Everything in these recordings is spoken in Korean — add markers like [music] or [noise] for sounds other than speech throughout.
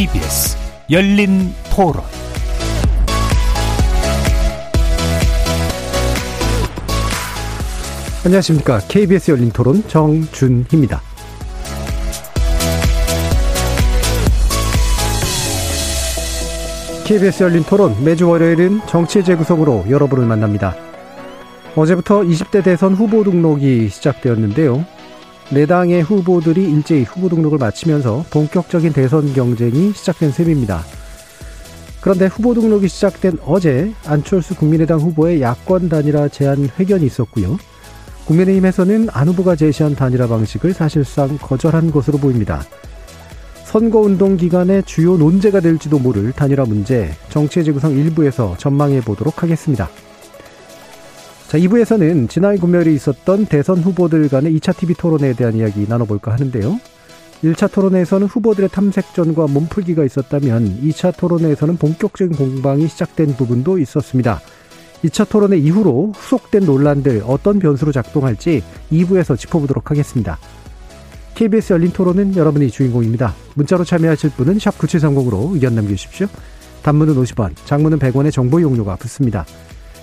KBS 열린 토론 안녕하십니까. KBS 열린 토론 정준희입니다. KBS 열린 토론 매주 월요일은 정치 재구성으로 여러분을 만납니다. 어제부터 20대 대선 후보 등록이 시작되었는데요. 네 당의 후보들이 일제히 후보 등록을 마치면서 본격적인 대선 경쟁이 시작된 셈입니다. 그런데 후보 등록이 시작된 어제 안철수 국민의당 후보의 야권 단일화 제안 회견이 있었고요. 국민의힘에서는 안 후보가 제시한 단일화 방식을 사실상 거절한 것으로 보입니다. 선거운동 기간에 주요 논제가 될지도 모를 단일화 문제, 정치의 재구성 일부에서 전망해 보도록 하겠습니다. 자, 2부에서는 지난 금요일에 있었던 대선 후보들 간의 2차 TV 토론에 대한 이야기 나눠볼까 하는데요. 1차 토론에서는 후보들의 탐색전과 몸풀기가 있었다면 2차 토론에서는 본격적인 공방이 시작된 부분도 있었습니다. 2차 토론의 이후로 후속된 논란들 어떤 변수로 작동할지 2부에서 짚어보도록 하겠습니다. KBS 열린 토론은 여러분이 주인공입니다. 문자로 참여하실 분은 9730으로 의견 남겨주십시오. 단문은 50원, 장문은 100원의 정보 용료가 붙습니다.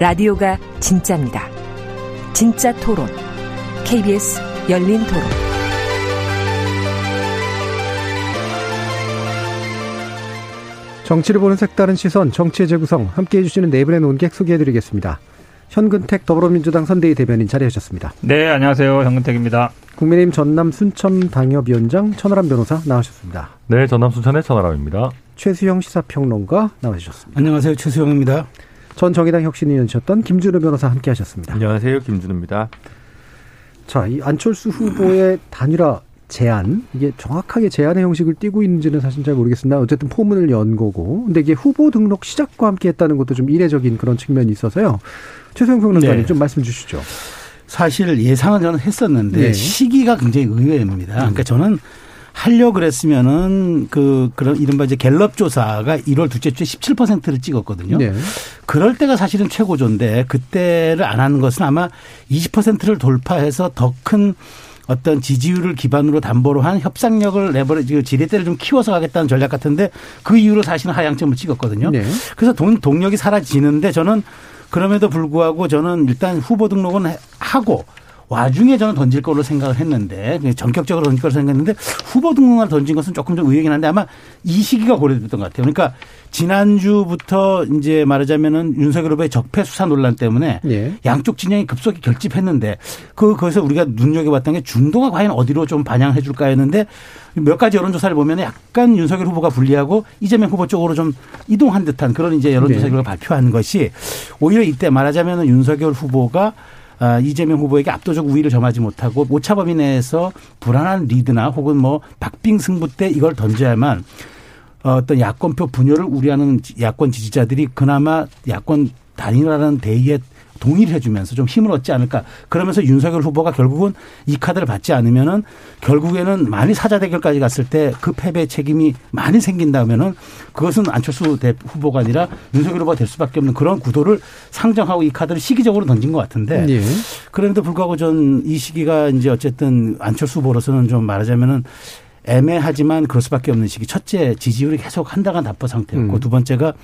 라디오가 진짜입니다. 진짜 토론, KBS 열린 토론. 정치를 보는 색다른 시선, 정치의 재구성 함께 해 주시는 네 분의 논객 소개해드리겠습니다. 현근택 더불어민주당 선대위 대변인 자리하셨습니다. 네, 안녕하세요. 현근택입니다. 국민의힘 전남 순천 당협위원장 천하람 변호사 나오셨습니다. 네, 전남 순천의 천하람입니다. 최수영 시사평론가 나와주셨습니다. 안녕하세요. 최수영입니다. 전 정의당 혁신위원이셨던 김준우 변호사 함께 하셨습니다. 안녕하세요. 김준우입니다. 자, 이 안철수 후보의 단일화 제안 이게 정확하게 제안의 형식을 띠고 있는지는 사실 잘 모르겠습니다. 어쨌든 포문을 연 거고, 근데 이게 후보 등록 시작과 함께 했다는 것도 좀 이례적인 그런 측면이 있어서요. 최수영 평론가님 네. 좀 말씀 주시죠. 사실 예상은 저는 했었는데 네. 시기가 굉장히 의외입니다. 그러니까 저는 하려 그랬으면은 그 그런 이른바 이제 갤럽 조사가 1월 둘째 주에 17%를 찍었거든요. 네. 그럴 때가 사실은 최고조인데 그때를 안 하는 것은 아마 20%를 돌파해서 더큰 어떤 지지율을 기반으로 담보로 한 협상력을 레버리지 지렛대를 좀 키워서 가겠다는 전략 같은데 그 이후로 사실은 하향점을 찍었거든요. 네. 그래서 동, 동력이 사라지는데 저는 그럼에도 불구하고 저는 일단 후보 등록은 하고 와중에 저는 던질 걸로 생각을 했는데 전격적으로 던질 걸로 생각했는데 후보 등록을 던진 것은 조금 좀 의외긴 한데 아마 이 시기가 고려됐던 것 같아요. 그러니까 지난주부터 이제 말하자면은 윤석열 후보의 적폐 수사 논란 때문에 예. 양쪽 진영이 급속히 결집했는데 그 거기서 우리가 눈여겨봤던 게 중도가 과연 어디로 좀 반영해 줄까 했는데 몇 가지 여론조사를 보면 약간 윤석열 후보가 불리하고 이재명 후보 쪽으로 좀 이동한 듯한 그런 이제 여론조사 네. 결과 발표한 것이 오히려 이때 말하자면은 윤석열 후보가 아, 이재명 후보에게 압도적 우위를 점하지 못하고 오차 범위 내에서 불안한 리드나 혹은 뭐 박빙 승부 때 이걸 던져야만 어떤 야권표 분열을 우려하는 야권 지지자들이 그나마 야권 단일화라는 대의에 동의를 해주면서 좀 힘을 얻지 않을까. 그러면서 윤석열 후보가 결국은 이 카드를 받지 않으면은 결국에는 많이 사자 대결까지 갔을 때 그 패배 책임이 많이 생긴다면은 그것은 안철수 대 후보가 아니라 윤석열 후보가 될 수밖에 없는 그런 구도를 상정하고 이 카드를 시기적으로 던진 것 같은데 예. 그럼에도 불구하고 전 이 시기가 이제 어쨌든 안철수 후보로서는 좀 말하자면은 애매하지만 그럴 수밖에 없는 시기. 첫째 지지율이 계속 한 달간 답보 상태였고 음. 두 번째가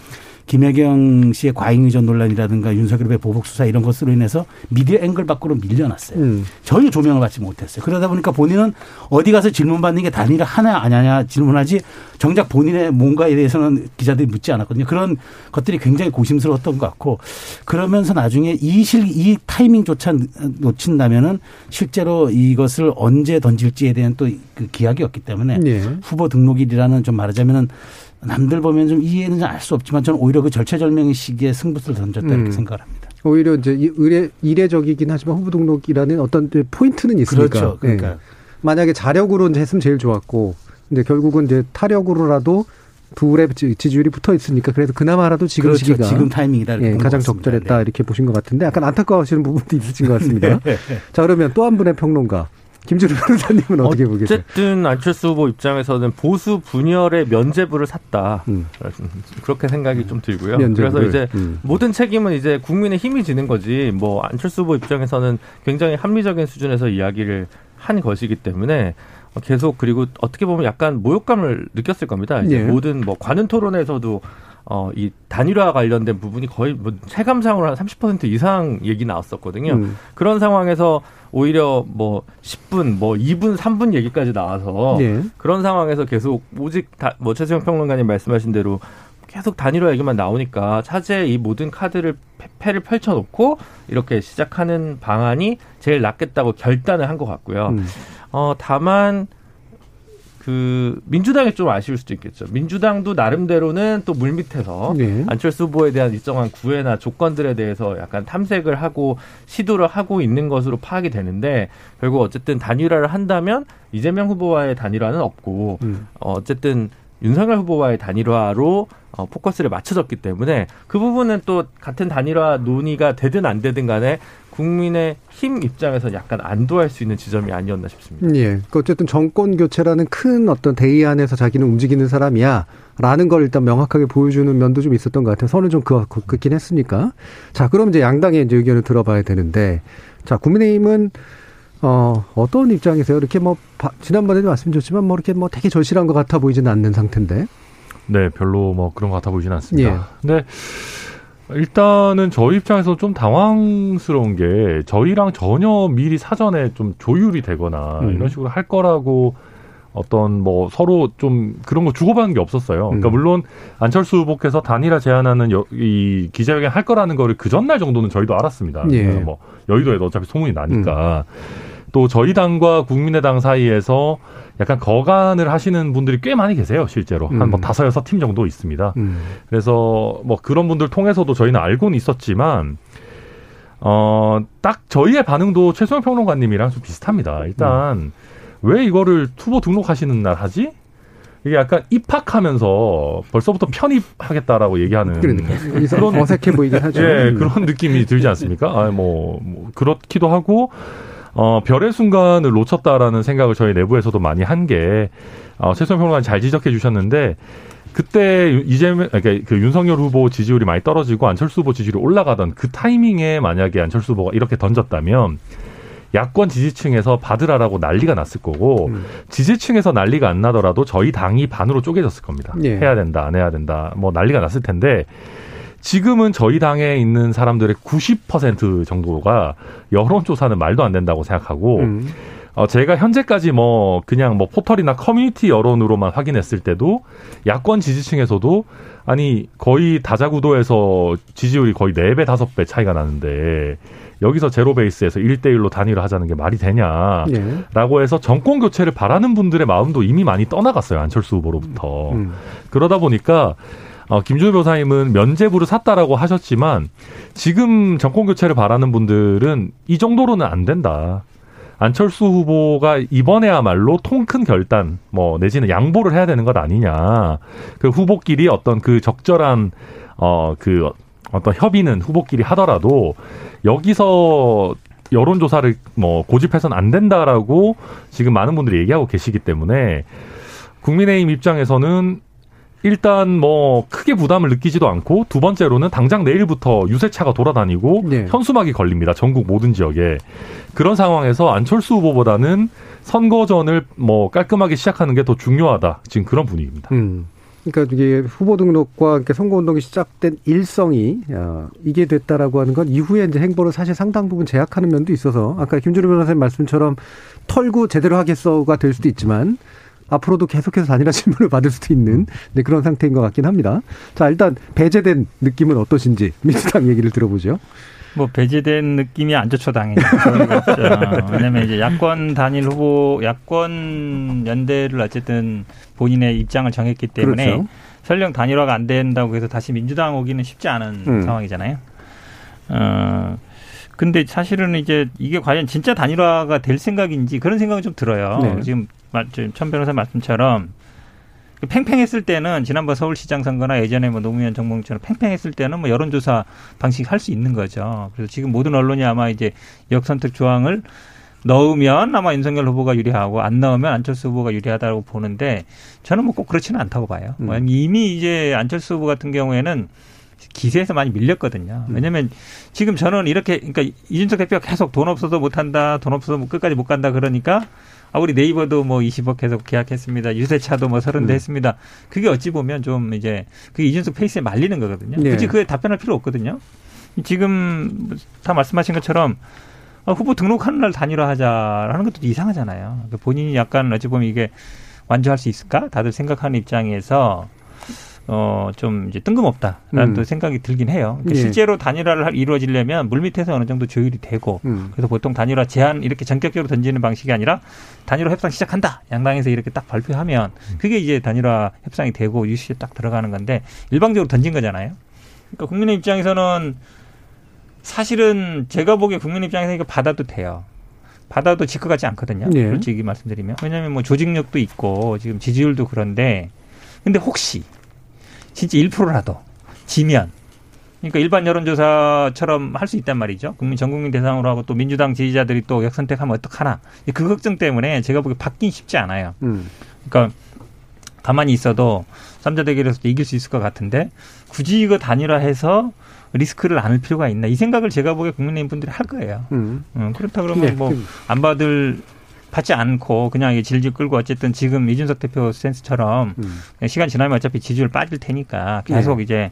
김혜경 씨의 과잉 의전 논란이라든가 윤석열의 보복 수사 이런 것으로 인해서 미디어 앵글 밖으로 밀려났어요. 음. 전혀 조명을 받지 못했어요. 그러다 보니까 본인은 어디 가서 질문 받는 게 단일화 하나 아냐냐 질문하지 정작 본인의 뭔가에 대해서는 기자들이 묻지 않았거든요. 그런 것들이 굉장히 고심스러웠던 것 같고 그러면서 나중에 이 실, 이 타이밍조차 놓친다면은 실제로 이것을 언제 던질지에 대한 또 그 기약이었기 때문에 네. 후보 등록일이라는 좀 말하자면은 남들 보면 좀 이해는 알수 없지만 저는 오히려 그 절체절명의 시기에 승부수를 던졌다 이렇게 음. 생각을 합니다. 오히려 이제 의례, 이례적이긴 하지만 후보 등록이라는 어떤 포인트는 있으니까. 그렇죠. 그러니까 네. 만약에 자력으로 이제 했으면 제일 좋았고, 근데 결국은 이제 타력으로라도 둘의 지지율이 붙어 있으니까 그래도 그나마라도 지금 그렇죠. 시기가 지금 타이밍이다 예, 가장 적절했다 네. 이렇게 보신 것 같은데 약간 안타까워하시는 [laughs] 부분도 있으신 것 같습니다. 네. [laughs] 자 그러면 또 한 분의 평론가 김준우 변호사님은 어떻게 보겠어요? 어쨌든 안철수 후보 입장에서는 보수 분열의 면제부를 샀다. 음. 그렇게 생각이 좀 들고요. 면제부를. 그래서 이제 음. 모든 책임은 이제 국민의 힘이 지는 거지. 뭐 안철수 후보 입장에서는 굉장히 합리적인 수준에서 이야기를 한 것이기 때문에 계속 그리고 어떻게 보면 약간 모욕감을 느꼈을 겁니다. 이제 예. 모든 뭐 관훈 토론에서도 어, 이 단일화 관련된 부분이 거의 뭐 체감상으로 한 30% 이상 얘기 나왔었거든요. 음. 그런 상황에서 오히려 뭐 10분, 뭐 2분, 3분 얘기까지 나와서 예. 그런 상황에서 계속 오직 다, 뭐 최수영 평론가님 말씀하신 대로 계속 단일화 얘기만 나오니까 차제의 이 모든 카드를 패- 패를 펼쳐놓고 이렇게 시작하는 방안이 제일 낫겠다고 결단을 한 것 같고요. 음. 어 다만 그 민주당이 좀 아쉬울 수도 있겠죠. 민주당도 나름대로는 또 물밑에서 예. 안철수 후보에 대한 일정한 구애나 조건들에 대해서 약간 탐색을 하고 시도를 하고 있는 것으로 파악이 되는데 결국 어쨌든 단일화를 한다면 이재명 후보와의 단일화는 없고 음. 어, 어쨌든 윤석열 후보와의 단일화로 어, 포커스를 맞춰졌기 때문에 그 부분은 또 같은 단일화 논의가 되든 안 되든 간에 국민의 힘 입장에서 약간 안도할 수 있는 지점이 아니었나 싶습니다. 예. 그 어쨌든 정권 교체라는 큰 어떤 대의 안에서 자기는 움직이는 사람이야. 라는 걸 일단 명확하게 보여주는 면도 좀 있었던 것 같아요. 선을 좀 그, 그, 긋긴 했으니까. 자, 그럼 이제 양당의 이제 의견을 들어봐야 되는데. 자, 국민의힘은, 어, 어떤 입장이세요? 이렇게 뭐, 바- 지난번에도 말씀드렸지만 뭐 이렇게 뭐 되게 절실한 것 같아 보이지는 않는 상태인데. 네, 별로 뭐 그런 것 같아 보이진 않습니다. 예. 근데 일단은 저희 입장에서 좀 당황스러운 게 저희랑 전혀 미리 사전에 좀 조율이 되거나 음. 이런 식으로 할 거라고 어떤 뭐 서로 좀 그런 거 주고받은 게 없었어요. 그러니까 음. 물론 안철수 후보께서 단일화 제안하는 여, 이 기자회견 할 거라는 거를 그 전날 정도는 저희도 알았습니다. 예. 그러니까 뭐 여의도에도 어차피 소문이 나니까 또 저희 당과 국민의당 사이에서 약간 거간을 하시는 분들이 꽤 많이 계세요, 실제로. 한뭐 음. 다섯, 여섯 팀 정도 있습니다. 음. 그래서 뭐 그런 분들 통해서도 저희는 알고는 있었지만, 어, 딱 저희의 반응도 최소영 평론가님이랑 좀 비슷합니다. 일단, 음. 왜 이거를 투보 등록하시는 날 하지? 이게 약간 입학하면서 벌써부터 편입하겠다라고 얘기하는. 그런- 어색해 보이긴 하죠. 예, 음. 그런 느낌이 들지 않습니까? 아, 뭐, 뭐, 그렇기도 하고, 어, 별의 순간을 놓쳤다라는 생각을 저희 내부에서도 많이 한 게, 어, 최소영 평론가님 잘 지적해 주셨는데, 그때 이재명, 그러니까 그 윤석열 후보 지지율이 많이 떨어지고 안철수 후보 지지율이 올라가던 그 타이밍에 만약에 안철수 후보가 이렇게 던졌다면, 야권 지지층에서 받으라라고 난리가 났을 거고, 음. 지지층에서 난리가 안 나더라도 저희 당이 반으로 쪼개졌을 겁니다. 예. 해야 된다, 안 해야 된다, 뭐 난리가 났을 텐데, 지금은 저희 당에 있는 사람들의 90% 정도가 여론조사는 말도 안 된다고 생각하고, 음. 어, 제가 현재까지 뭐, 그냥 뭐 포털이나 커뮤니티 여론으로만 확인했을 때도, 야권 지지층에서도, 아니, 거의 다자구도에서 지지율이 거의 4배, 5배 차이가 나는데, 여기서 제로 베이스에서 1대1로 단일화 하자는 게 말이 되냐. 예. 라고 해서 정권 교체를 바라는 분들의 마음도 이미 많이 떠나갔어요. 안철수 후보로부터. 음. 그러다 보니까 어, 김준우 변호사님은 면죄부를 샀다라고 하셨지만 지금 정권 교체를 바라는 분들은 이 정도로는 안 된다. 안철수 후보가 이번에야말로 통 큰 결단, 뭐 내지는 양보를 해야 되는 것 아니냐. 그 후보끼리 어떤 그 적절한 어그 어떤 협의는 후보끼리 하더라도 여기서 여론조사를 뭐 고집해서는 안 된다라고 지금 많은 분들이 얘기하고 계시기 때문에 국민의힘 입장에서는 일단 뭐 크게 부담을 느끼지도 않고 두 번째로는 당장 내일부터 유세차가 돌아다니고 네. 현수막이 걸립니다. 전국 모든 지역에. 그런 상황에서 안철수 후보보다는 선거전을 뭐 깔끔하게 시작하는 게 더 중요하다. 지금 그런 분위기입니다. 음. 그러니까 이게 후보 등록과 선거 운동이 시작된 일성이 어, 이게 됐다라고 하는 건 이후에 이제 행보를 사실 상당 부분 제약하는 면도 있어서 아까 김준호 변호사님 말씀처럼 털고 제대로 하겠어가 될 수도 있지만 앞으로도 계속해서 단일화 [laughs] 질문을 받을 수도 있는 네, 그런 상태인 것 같긴 합니다. 자 일단 배제된 느낌은 어떠신지 민주당 얘기를 들어보죠. 뭐 배제된 느낌이 안 좋죠 당연히. 그렇죠. [laughs] 왜냐면 이제 야권 단일 후보, 야권 연대를 어쨌든 본인의 입장을 정했기 때문에 그렇죠. 설령 단일화가 안 된다고 해서 다시 민주당 오기는 쉽지 않은 음. 상황이잖아요. 어. 근데 사실은 이제 이게 과연 진짜 단일화가 될 생각인지 그런 생각은 좀 들어요. 네. 지금 천 변호사 말씀처럼 팽팽했을 때는 지난번 서울시장 선거나 예전에 뭐 노무현 정몽처럼 팽팽했을 때는 뭐 여론조사 방식 할 수 있는 거죠. 그래서 지금 모든 언론이 아마 이제 역선택 조항을 넣으면 아마 윤석열 후보가 유리하고 안 넣으면 안철수 후보가 유리하다고 보는데 저는 뭐 꼭 그렇지는 않다고 봐요. 음. 이미 이제 안철수 후보 같은 경우에는 기세에서 많이 밀렸거든요. 음. 왜냐하면 지금 저는 이렇게 그러니까 이준석 대표가 계속 돈 없어서 못 한다, 돈 없어서 뭐 끝까지 못 간다 그러니까 아 우리 네이버도 뭐 20억 계속 계약했습니다. 유세차도 뭐 30대 음. 했습니다. 그게 어찌 보면 좀 이제 그게 이준석 페이스에 말리는 거거든요. 네. 굳이 그에 답변할 필요 없거든요. 지금 다 말씀하신 것처럼 아, 후보 등록하는 날 단일화하자라는 것도 이상하잖아요. 그러니까 본인이 약간 어찌 보면 이게 완주할 수 있을까? 다들 생각하는 입장에서 어, 좀 이제 뜬금없다라는 음. 또 생각이 들긴 해요. 그러니까 예. 실제로 단일화를 이루어지려면 물밑에서 어느 정도 조율이 되고 음. 그래서 보통 단일화 제한 이렇게 전격적으로 던지는 방식이 아니라 단일화 협상 시작한다. 양당에서 이렇게 딱 발표하면 음. 그게 이제 단일화 협상이 되고 유시에 딱 들어가는 건데 일방적으로 던진 거잖아요. 그러니까 국민의 입장에서는 사실은 제가 보기에 국민 입장에서 이거 받아도 돼요. 받아도 지크 같지 않거든요. 네. 솔직히 말씀드리면. 왜냐하면 뭐 조직력도 있고 지금 지지율도 그런데 근데 혹시 진짜 1%라도 지면 그러니까 일반 여론조사처럼 할 수 있단 말이죠. 국민 전 국민 대상으로 하고 또 민주당 지지자들이 또 역선택하면 어떡하나. 그 걱정 때문에 제가 보기에 바뀐 쉽지 않아요. 음. 그러니까 가만히 있어도 삼자 대결에서 도 이길 수 있을 것 같은데 굳이 이거 단일화해서 리스크를 안을 필요가 있나 이 생각을 제가 보기에 국민의힘 분들이 할 거예요. 음. 음, 그렇다 그러면 네. 뭐안 받을 받지 않고 그냥 질질 끌고 어쨌든 지금 이준석 대표 센스처럼 음. 시간 지나면 어차피 지지율 빠질 테니까 계속 네. 이제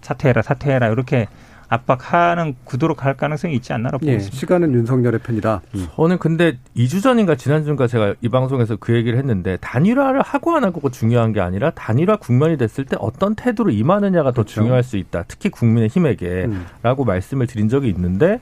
사퇴해라 사퇴해라 이렇게 압박하는 구도로 갈 가능성이 있지 않나라고 예, 보겠습니다. 시간은 윤석열의 편이다. 음. 저는 근데 2주 전인가 지난주인가 제가 이 방송에서 그 얘기를 했는데 단일화를 하고 안 하고가 중요한 게 아니라 단일화 국면이 됐을 때 어떤 태도로 임하느냐가 그렇죠. 더 중요할 수 있다. 특히 국민의 힘에게라고 음. 말씀을 드린 적이 있는데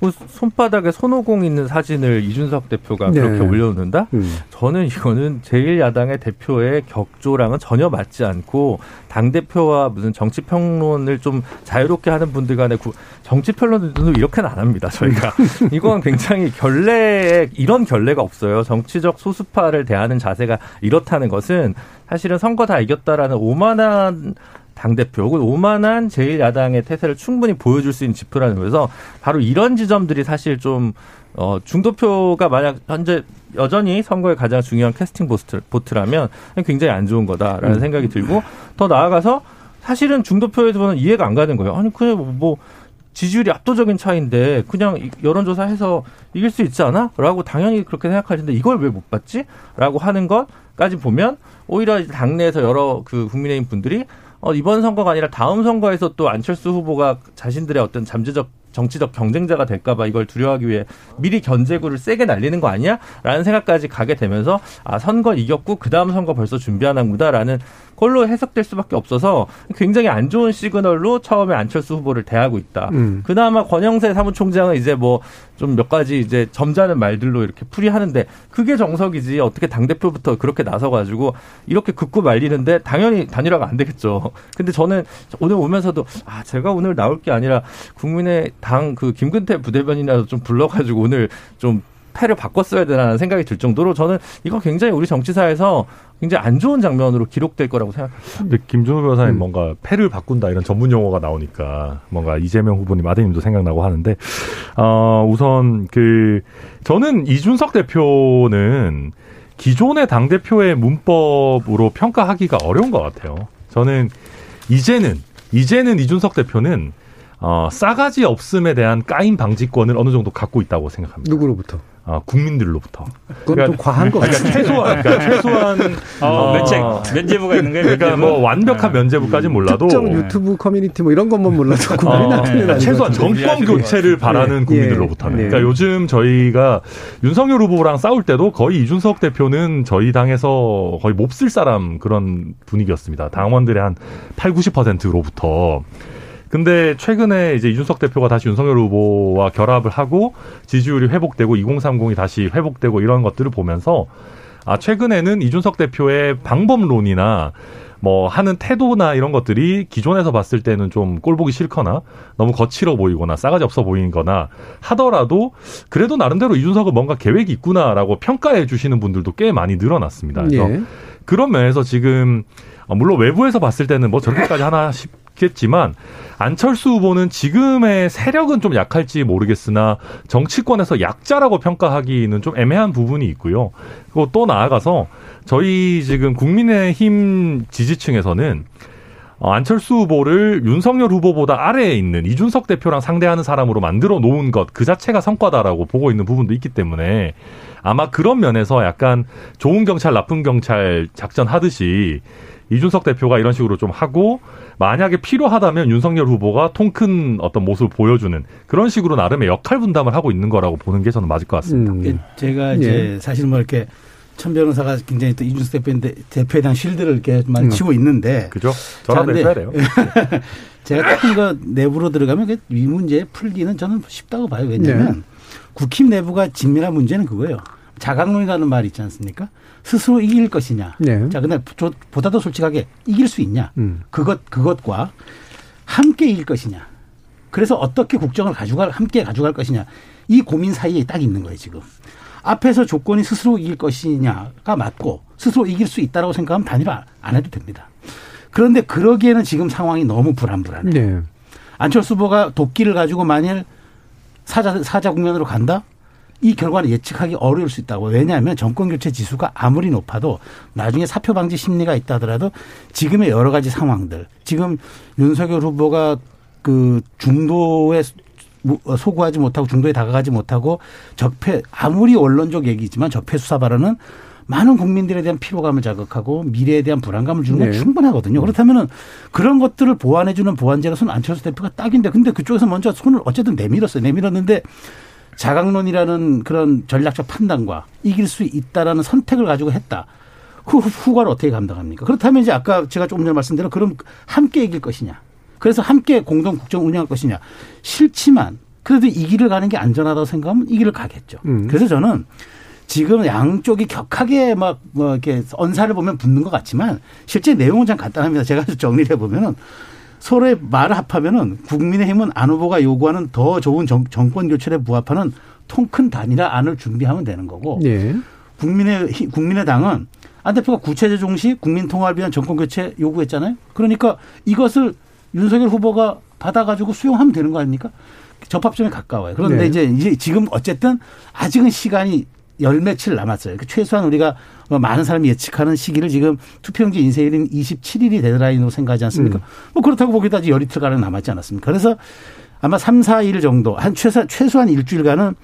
그 손바닥에 손오공 있는 사진을 이준석 대표가 네. 그렇게 올려놓는다? 음. 저는 이거는 제1야당의 대표의 격조랑은 전혀 맞지 않고 당대표와 무슨 정치평론을 좀 자유롭게 하는 분들 간에 정치평론도 이렇게는 안 합니다, 저희가. 이건 굉장히 결례, 이런 결례가 없어요. 정치적 소수파를 대하는 자세가 이렇다는 것은 사실은 선거 다 이겼다라는 오만한 당대표 혹은 오만한 제1야당의 태세를 충분히 보여줄 수 있는 지표라는 거에서 바로 이런 지점들이 사실 좀 어, 중도표가 만약 현재 여전히 선거의 가장 중요한 캐스팅 보트, 보트라면 굉장히 안 좋은 거다라는 음. 생각이 들고 더 나아가서 사실은 중도표에서는 이해가 안 가는 거예요. 아니, 그냥 뭐, 뭐 지지율이 압도적인 차인데 그냥 여론조사해서 이길 수 있지 않아? 라고 당연히 그렇게 생각하시는데 이걸 왜못 받지? 라고 하는 것까지 보면 오히려 당내에서 여러 그 국민의힘 분들이 어, 이번 선거가 아니라 다음 선거에서 또 안철수 후보가 자신들의 어떤 잠재적 정치적 경쟁자가 될까봐 이걸 두려워하기 위해 미리 견제구를 세게 날리는 거 아니야? 라는 생각까지 가게 되면서 아 선거 이겼고 그 다음 선거 벌써 준비하는구나라는 걸로 해석될 수밖에 없어서 굉장히 안 좋은 시그널로 처음에 안철수 후보를 대하고 있다. 음. 그나마 권영세 사무총장은 이제 뭐 좀 몇 가지 이제 점잖은 말들로 이렇게 풀이하는데 그게 정석이지 어떻게 당 대표부터 그렇게 나서 가지고 이렇게 긋고 말리는데 당연히 단일화가 안 되겠죠. 근데 저는 오늘 오면서도 아 제가 오늘 나올 게 아니라 국민의 당 그 김근태 부대변이라도 좀 불러가지고 오늘 좀 패를 바꿨어야 되라는 생각이 들 정도로 저는 이거 굉장히 우리 정치사에서 굉장히 안 좋은 장면으로 기록될 거라고 생각합니다. 근데 김종우 변호사님 음. 뭔가 패를 바꾼다 이런 전문 용어가 나오니까 뭔가 이재명 후보님 아드님도 생각나고 하는데 어 우선 그 저는 이준석 대표는 기존의 당 대표의 문법으로 평가하기가 어려운 것 같아요. 저는 이제는 이제는 이준석 대표는 어, 싸가지 없음에 대한 까임 방지권을 어느 정도 갖고 있다고 생각합니다. 누구로부터? 어, 국민들로부터. 그건 그러니까, 좀 과한 거 그러니까 최소한, 그러니까 최소한 어, 어, 면책 면제부가 있는 거예요. 그러니까 뭐 완벽한 네. 면제부까지는 몰라도 특정 유튜브 커뮤니티 뭐 이런 것만 몰라도 국민이 어, 네. 최소한 정권 교체를 바라는 네. 국민들로부터는. 네. 그러니까 요즘 저희가 윤석열 후보랑 싸울 때도 거의 이준석 대표는 저희 당에서 거의 몹쓸 사람 그런 분위기였습니다. 당원들의 한 8, 90%로부터. 근데 최근에 이제 이준석 대표가 다시 윤석열 후보와 결합을 하고 지지율이 회복되고 2030이 다시 회복되고 이런 것들을 보면서 아 최근에는 이준석 대표의 방법론이나 뭐 하는 태도나 이런 것들이 기존에서 봤을 때는 좀 꼴보기 싫거나 너무 거칠어 보이거나 싸가지 없어 보이거나 하더라도 그래도 나름대로 이준석은 뭔가 계획이 있구나라고 평가해 주시는 분들도 꽤 많이 늘어났습니다. 그래서 예. 그런 면에서 지금 어, 물론 외부에서 봤을 때는 뭐 저렇게까지 하나 싶겠지만 안철수 후보는 지금의 세력은 좀 약할지 모르겠으나 정치권에서 약자라고 평가하기는 좀 애매한 부분이 있고요. 그리고 또 나아가서 저희 지금 국민의힘 지지층에서는 어, 안철수 후보를 윤석열 후보보다 아래에 있는 이준석 대표랑 상대하는 사람으로 만들어 놓은 것 그 자체가 성과다라고 보고 있는 부분도 있기 때문에 아마 그런 면에서 약간 좋은 경찰 나쁜 경찰 작전 하듯이 이준석 대표가 이런 식으로 좀 하고 만약에 필요하다면 윤석열 후보가 통큰 어떤 모습을 보여주는 그런 식으로 나름의 역할 분담을 하고 있는 거라고 보는 게 저는 맞을 것 같습니다. 음. 제가 이제 예. 사실 뭐 이렇게 천 변호사가 굉장히 또 이준석 대표인데 대표에 대한 실드를 이렇게 많이 치고 음. 있는데. 그죠? 저라도 해야 돼요. [laughs] 제가 조금 그 내부로 들어가면 이 문제 풀기는 저는 쉽다고 봐요. 왜냐하면 네. 국힘 내부가 진밀한 문제는 그거예요. 자강론이라는 말이 있지 않습니까? 스스로 이길 것이냐. 네. 자, 근데 보다 더 솔직하게 이길 수 있냐. 음. 그것, 그것과 함께 이길 것이냐. 그래서 어떻게 국정을 가져갈, 함께 가져갈 것이냐. 이 고민 사이에 딱 있는 거예요, 지금. 앞에서 조건이 스스로 이길 것이냐가 맞고 스스로 이길 수 있다라고 생각하면 단일화 안 해도 됩니다. 그런데 그러기에는 지금 상황이 너무 불안불안해. 네. 안철수 후보가 도끼를 가지고 만일 사자 사자 국면으로 간다? 이 결과는 예측하기 어려울 수 있다고. 왜냐하면 정권 교체 지수가 아무리 높아도 나중에 사표 방지 심리가 있다 하더라도 지금의 여러 가지 상황들, 지금 윤석열 후보가 그 중도에 어, 소구하지 못하고 중도에 다가가지 못하고 적폐 아무리 원론적 얘기지만 적폐 수사 발언은 많은 국민들에 대한 피로감을 자극하고 미래에 대한 불안감을 주는 건 네. 충분하거든요. 그렇다면은 그런 것들을 보완해주는 보완제로서는 안철수 대표가 딱인데 근데 그쪽에서 먼저 손을 어쨌든 내밀었어요. 내밀었는데 자강론이라는 그런 전략적 판단과 이길 수 있다라는 선택을 가지고 했다. 그 후과를 어떻게 감당합니까? 그렇다면 이제 아까 제가 조금 전에 말씀드린 그럼 함께 이길 것이냐. 그래서 함께 공동 국정 운영할 것이냐. 싫지만 그래도 이 길을 가는 게 안전하다고 생각하면 이 길을 가겠죠. 음. 그래서 저는 지금 양쪽이 격하게 막 뭐 이렇게 언사를 보면 붙는 것 같지만 실제 내용은 참 간단합니다. 제가 [laughs] 정리를 해보면은 서로의 말을 합하면은 국민의힘은 안 후보가 요구하는 더 좋은 정, 권 교체에 부합하는 통 큰 단일화 안을 준비하면 되는 거고 네. 국민의 국민의당은 안 대표가 구체제 종시 국민 통합을 위한 정권 교체 요구했잖아요. 그러니까 이것을 윤석열 후보가 받아가지고 수용하면 되는 거 아닙니까? 접합점에 가까워요. 그런데 네. 이제 이제 지금 어쨌든 아직은 시간이 열 며칠 남았어요. 그 최소한 우리가 뭐 많은 사람이 예측하는 시기를 지금 투표용지 인쇄일인 27일이 데드라인으로 생각하지 않습니까? 음. 뭐 그렇다고 보기에도 아직 열 이틀가량 남았지 않았습니까? 그래서 아마 3, 4일 정도 한 최소, 최소한 일주일간은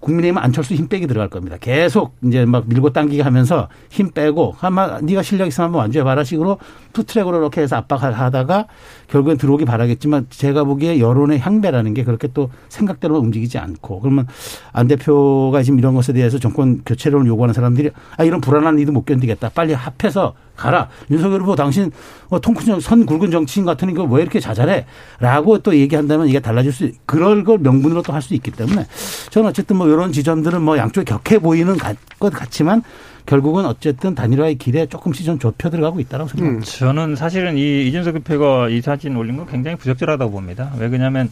국민의힘은 안철수 힘 빼기 들어갈 겁니다. 계속 이제 막 밀고 당기기 하면서 힘 빼고 아마 네가 실력 있으면 한번 완주해 봐라 식으로 투트랙으로 이렇게 해서 압박하다가 결국엔 들어오기 바라겠지만 제가 보기에 여론의 향배라는 게 그렇게 또 생각대로 움직이지 않고 그러면 안 대표가 지금 이런 것에 대해서 정권 교체론을 요구하는 사람들이 아 이런 불안한 일도 못 견디겠다. 빨리 합해서 가라. 윤석열 후보 당신 어, 통큰 선 굵은 정치인 같은 거왜 이렇게 자잘해? 라고 또 얘기한다면 이게 달라질 수, 그럴 걸 명분으로 또 할 수 있기 때문에 저는 어쨌든 뭐 이런 지점들은 뭐 양쪽이 격해 보이는 것 같지만 결국은 어쨌든 단일화의 길에 조금씩 좀 좁혀 들어가고 있다고 생각합니다. 음, 저는 사실은 이 이준석 대표가 이 사진 올린 건 굉장히 부적절하다고 봅니다. 왜 그러냐면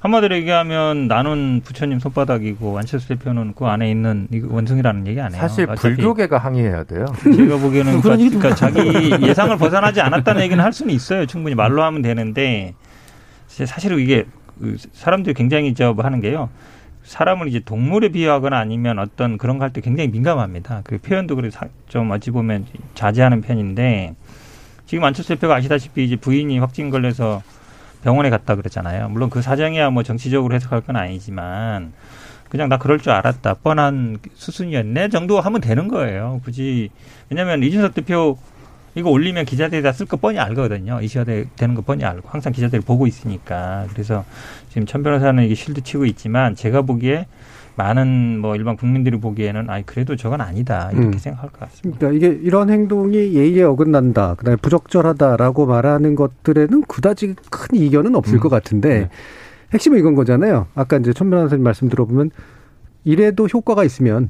한마디로 얘기하면 나는 부처님 손바닥이고 안철수 대표는 그 안에 있는 원숭이라는 얘기 아니에요. 사실 불교계가 항의해야 돼요. 제가 보기에는 그러니까, 그러니까 자기 [laughs] 예상을 벗어나지 않았다는 얘기는 할 수는 있어요. 충분히 말로 하면 되는데 사실 은 이게 그 사람들이 굉장히 저뭐 하는 게요. 사람을 이제 동물에 비유하거나 아니면 어떤 그런 거 할 때 굉장히 민감합니다. 그 표현도 그래서 좀 어찌 보면 자제하는 편인데 지금 안철수 대표가 아시다시피 이제 부인이 확진 걸려서 병원에 갔다 그랬잖아요. 물론 그 사정이야 뭐 정치적으로 해석할 건 아니지만 그냥 나 그럴 줄 알았다. 뻔한 수순이었네 정도 하면 되는 거예요. 굳이 왜냐하면 이준석 대표 이거 올리면 기자들이 다쓸거 뻔히 알거든요. 이슈가 되는 거 뻔히 알고 항상 기자들이 보고 있으니까 그래서 지금 천 변호사는 이게 실드 치고 있지만 제가 보기에 많은 뭐 일반 국민들이 보기에는 아이 그래도 저건 아니다 이렇게 음. 생각할 것 같습니다. 그러니까 이게 이런 행동이 예의에 어긋난다, 그다음에 부적절하다라고 말하는 것들에는 그다지 큰 이견은 없을 음. 것 같은데 네. 핵심은 이건 거잖아요. 아까 이제 천변 호사님 말씀 들어보면 이래도 효과가 있으면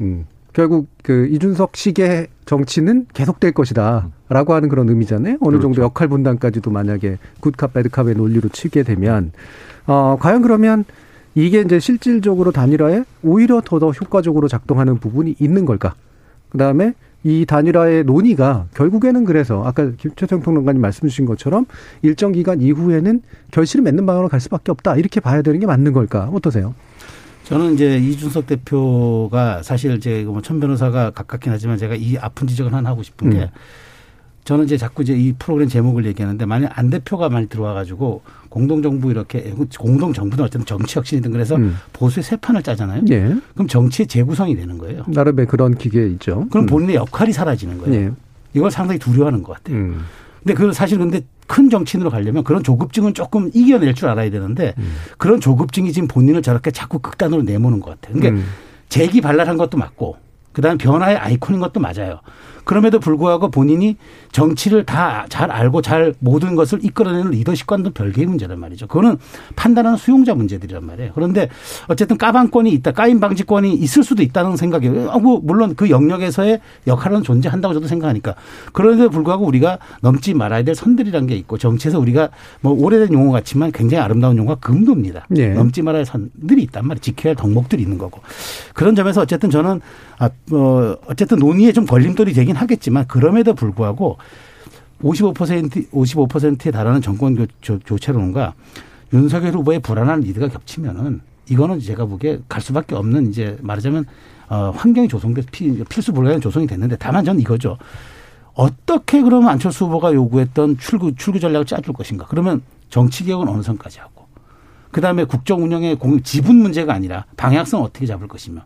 음. 음. 결국 그 이준석 식의 정치는 계속될 것이다라고 하는 그런 의미잖아요. 어느 그렇죠. 정도 역할 분담까지도 만약에 굿캅 배드캅의 논리로 치게 되면 어 과연 그러면 이게 이제 실질적으로 단일화에 오히려 더 더 효과적으로 작동하는 부분이 있는 걸까? 그 다음에 이 단일화의 논의가 결국에는 그래서 아까 최태형 평론가님 말씀 주신 것처럼 일정 기간 이후에는 결실을 맺는 방향으로 갈 수밖에 없다. 이렇게 봐야 되는 게 맞는 걸까? 어떠세요? 저는 이제 이준석 대표가 사실 이제 뭐천 변호사가 가깝긴 하지만 제가 이 아픈 지적을 하나 하고 싶은 게 음. 저는 이제 자꾸 이제 이 프로그램 제목을 얘기하는데 만약 안 대표가 많이 들어와 가지고 공동정부 이렇게 공동정부는 어쨌든 정치 혁신이든 그래서 음. 보수의 새 판을 짜잖아요. 예. 그럼 정치의 재구성이 되는 거예요. 나름의 그런 기계 있죠. 그럼 음. 본인의 역할이 사라지는 거예요. 예. 이걸 상당히 두려워하는 것 같아요. 음. 근데 그 사실 근데 큰 정치인으로 가려면 그런 조급증은 조금 이겨낼 줄 알아야 되는데 음. 그런 조급증이 지금 본인을 저렇게 자꾸 극단으로 내모는 것 같아요. 그러니까 음. 재기 발랄한 것도 맞고 그다음 변화의 아이콘인 것도 맞아요. 그럼에도 불구하고 본인이 정치를 다 잘 알고 잘 모든 것을 이끌어내는 리더십과는 별개의 문제란 말이죠. 그거는 판단하는 수용자 문제들이란 말이에요. 그런데 어쨌든 까방권이 있다, 까임 방지권이 있을 수도 있다는 생각이에요. 아, 뭐 물론 그 영역에서의 역할은 존재한다고 저도 생각하니까. 그런데도 불구하고 우리가 넘지 말아야 될 선들이란 게 있고 정치에서 우리가 뭐 오래된 용어 같지만 굉장히 아름다운 용어가 금도입니다. 네. 넘지 말아야 할 선들이 있단 말이에요. 지켜야 할 덕목들이 있는 거고. 그런 점에서 어쨌든 저는 아, 어, 어쨌든 논의에 좀 걸림돌이 되긴 하겠지만 그럼에도 불구하고 55% 55%에 달하는 정권 교, 교 체론과 윤석열 후보의 불안한 리드가 겹치면은 이거는 제가 보기에 갈 수밖에 없는 이제 말하자면 어, 환경이 조성돼서 필수 불가능 조성이 됐는데 다만 전 이거죠. 어떻게 그러면 안철수 후보가 요구했던 출구 출구 전략을 짜줄 것인가? 그러면 정치 개혁은 어느 선까지 하고 그다음에 국정 운영의 공, 지분 문제가 아니라 방향성 어떻게 잡을 것이며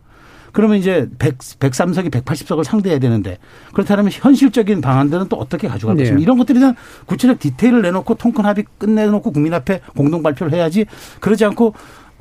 그러면 이제 100, 103석이 180석을 상대해야 되는데 그렇다면 현실적인 방안들은 또 어떻게 가져갈 네. 것인가 이런 것들에 대한 구체적 디테일을 내놓고 통큰 합의 끝내놓고 국민 앞에 공동 발표를 해야지 그러지 않고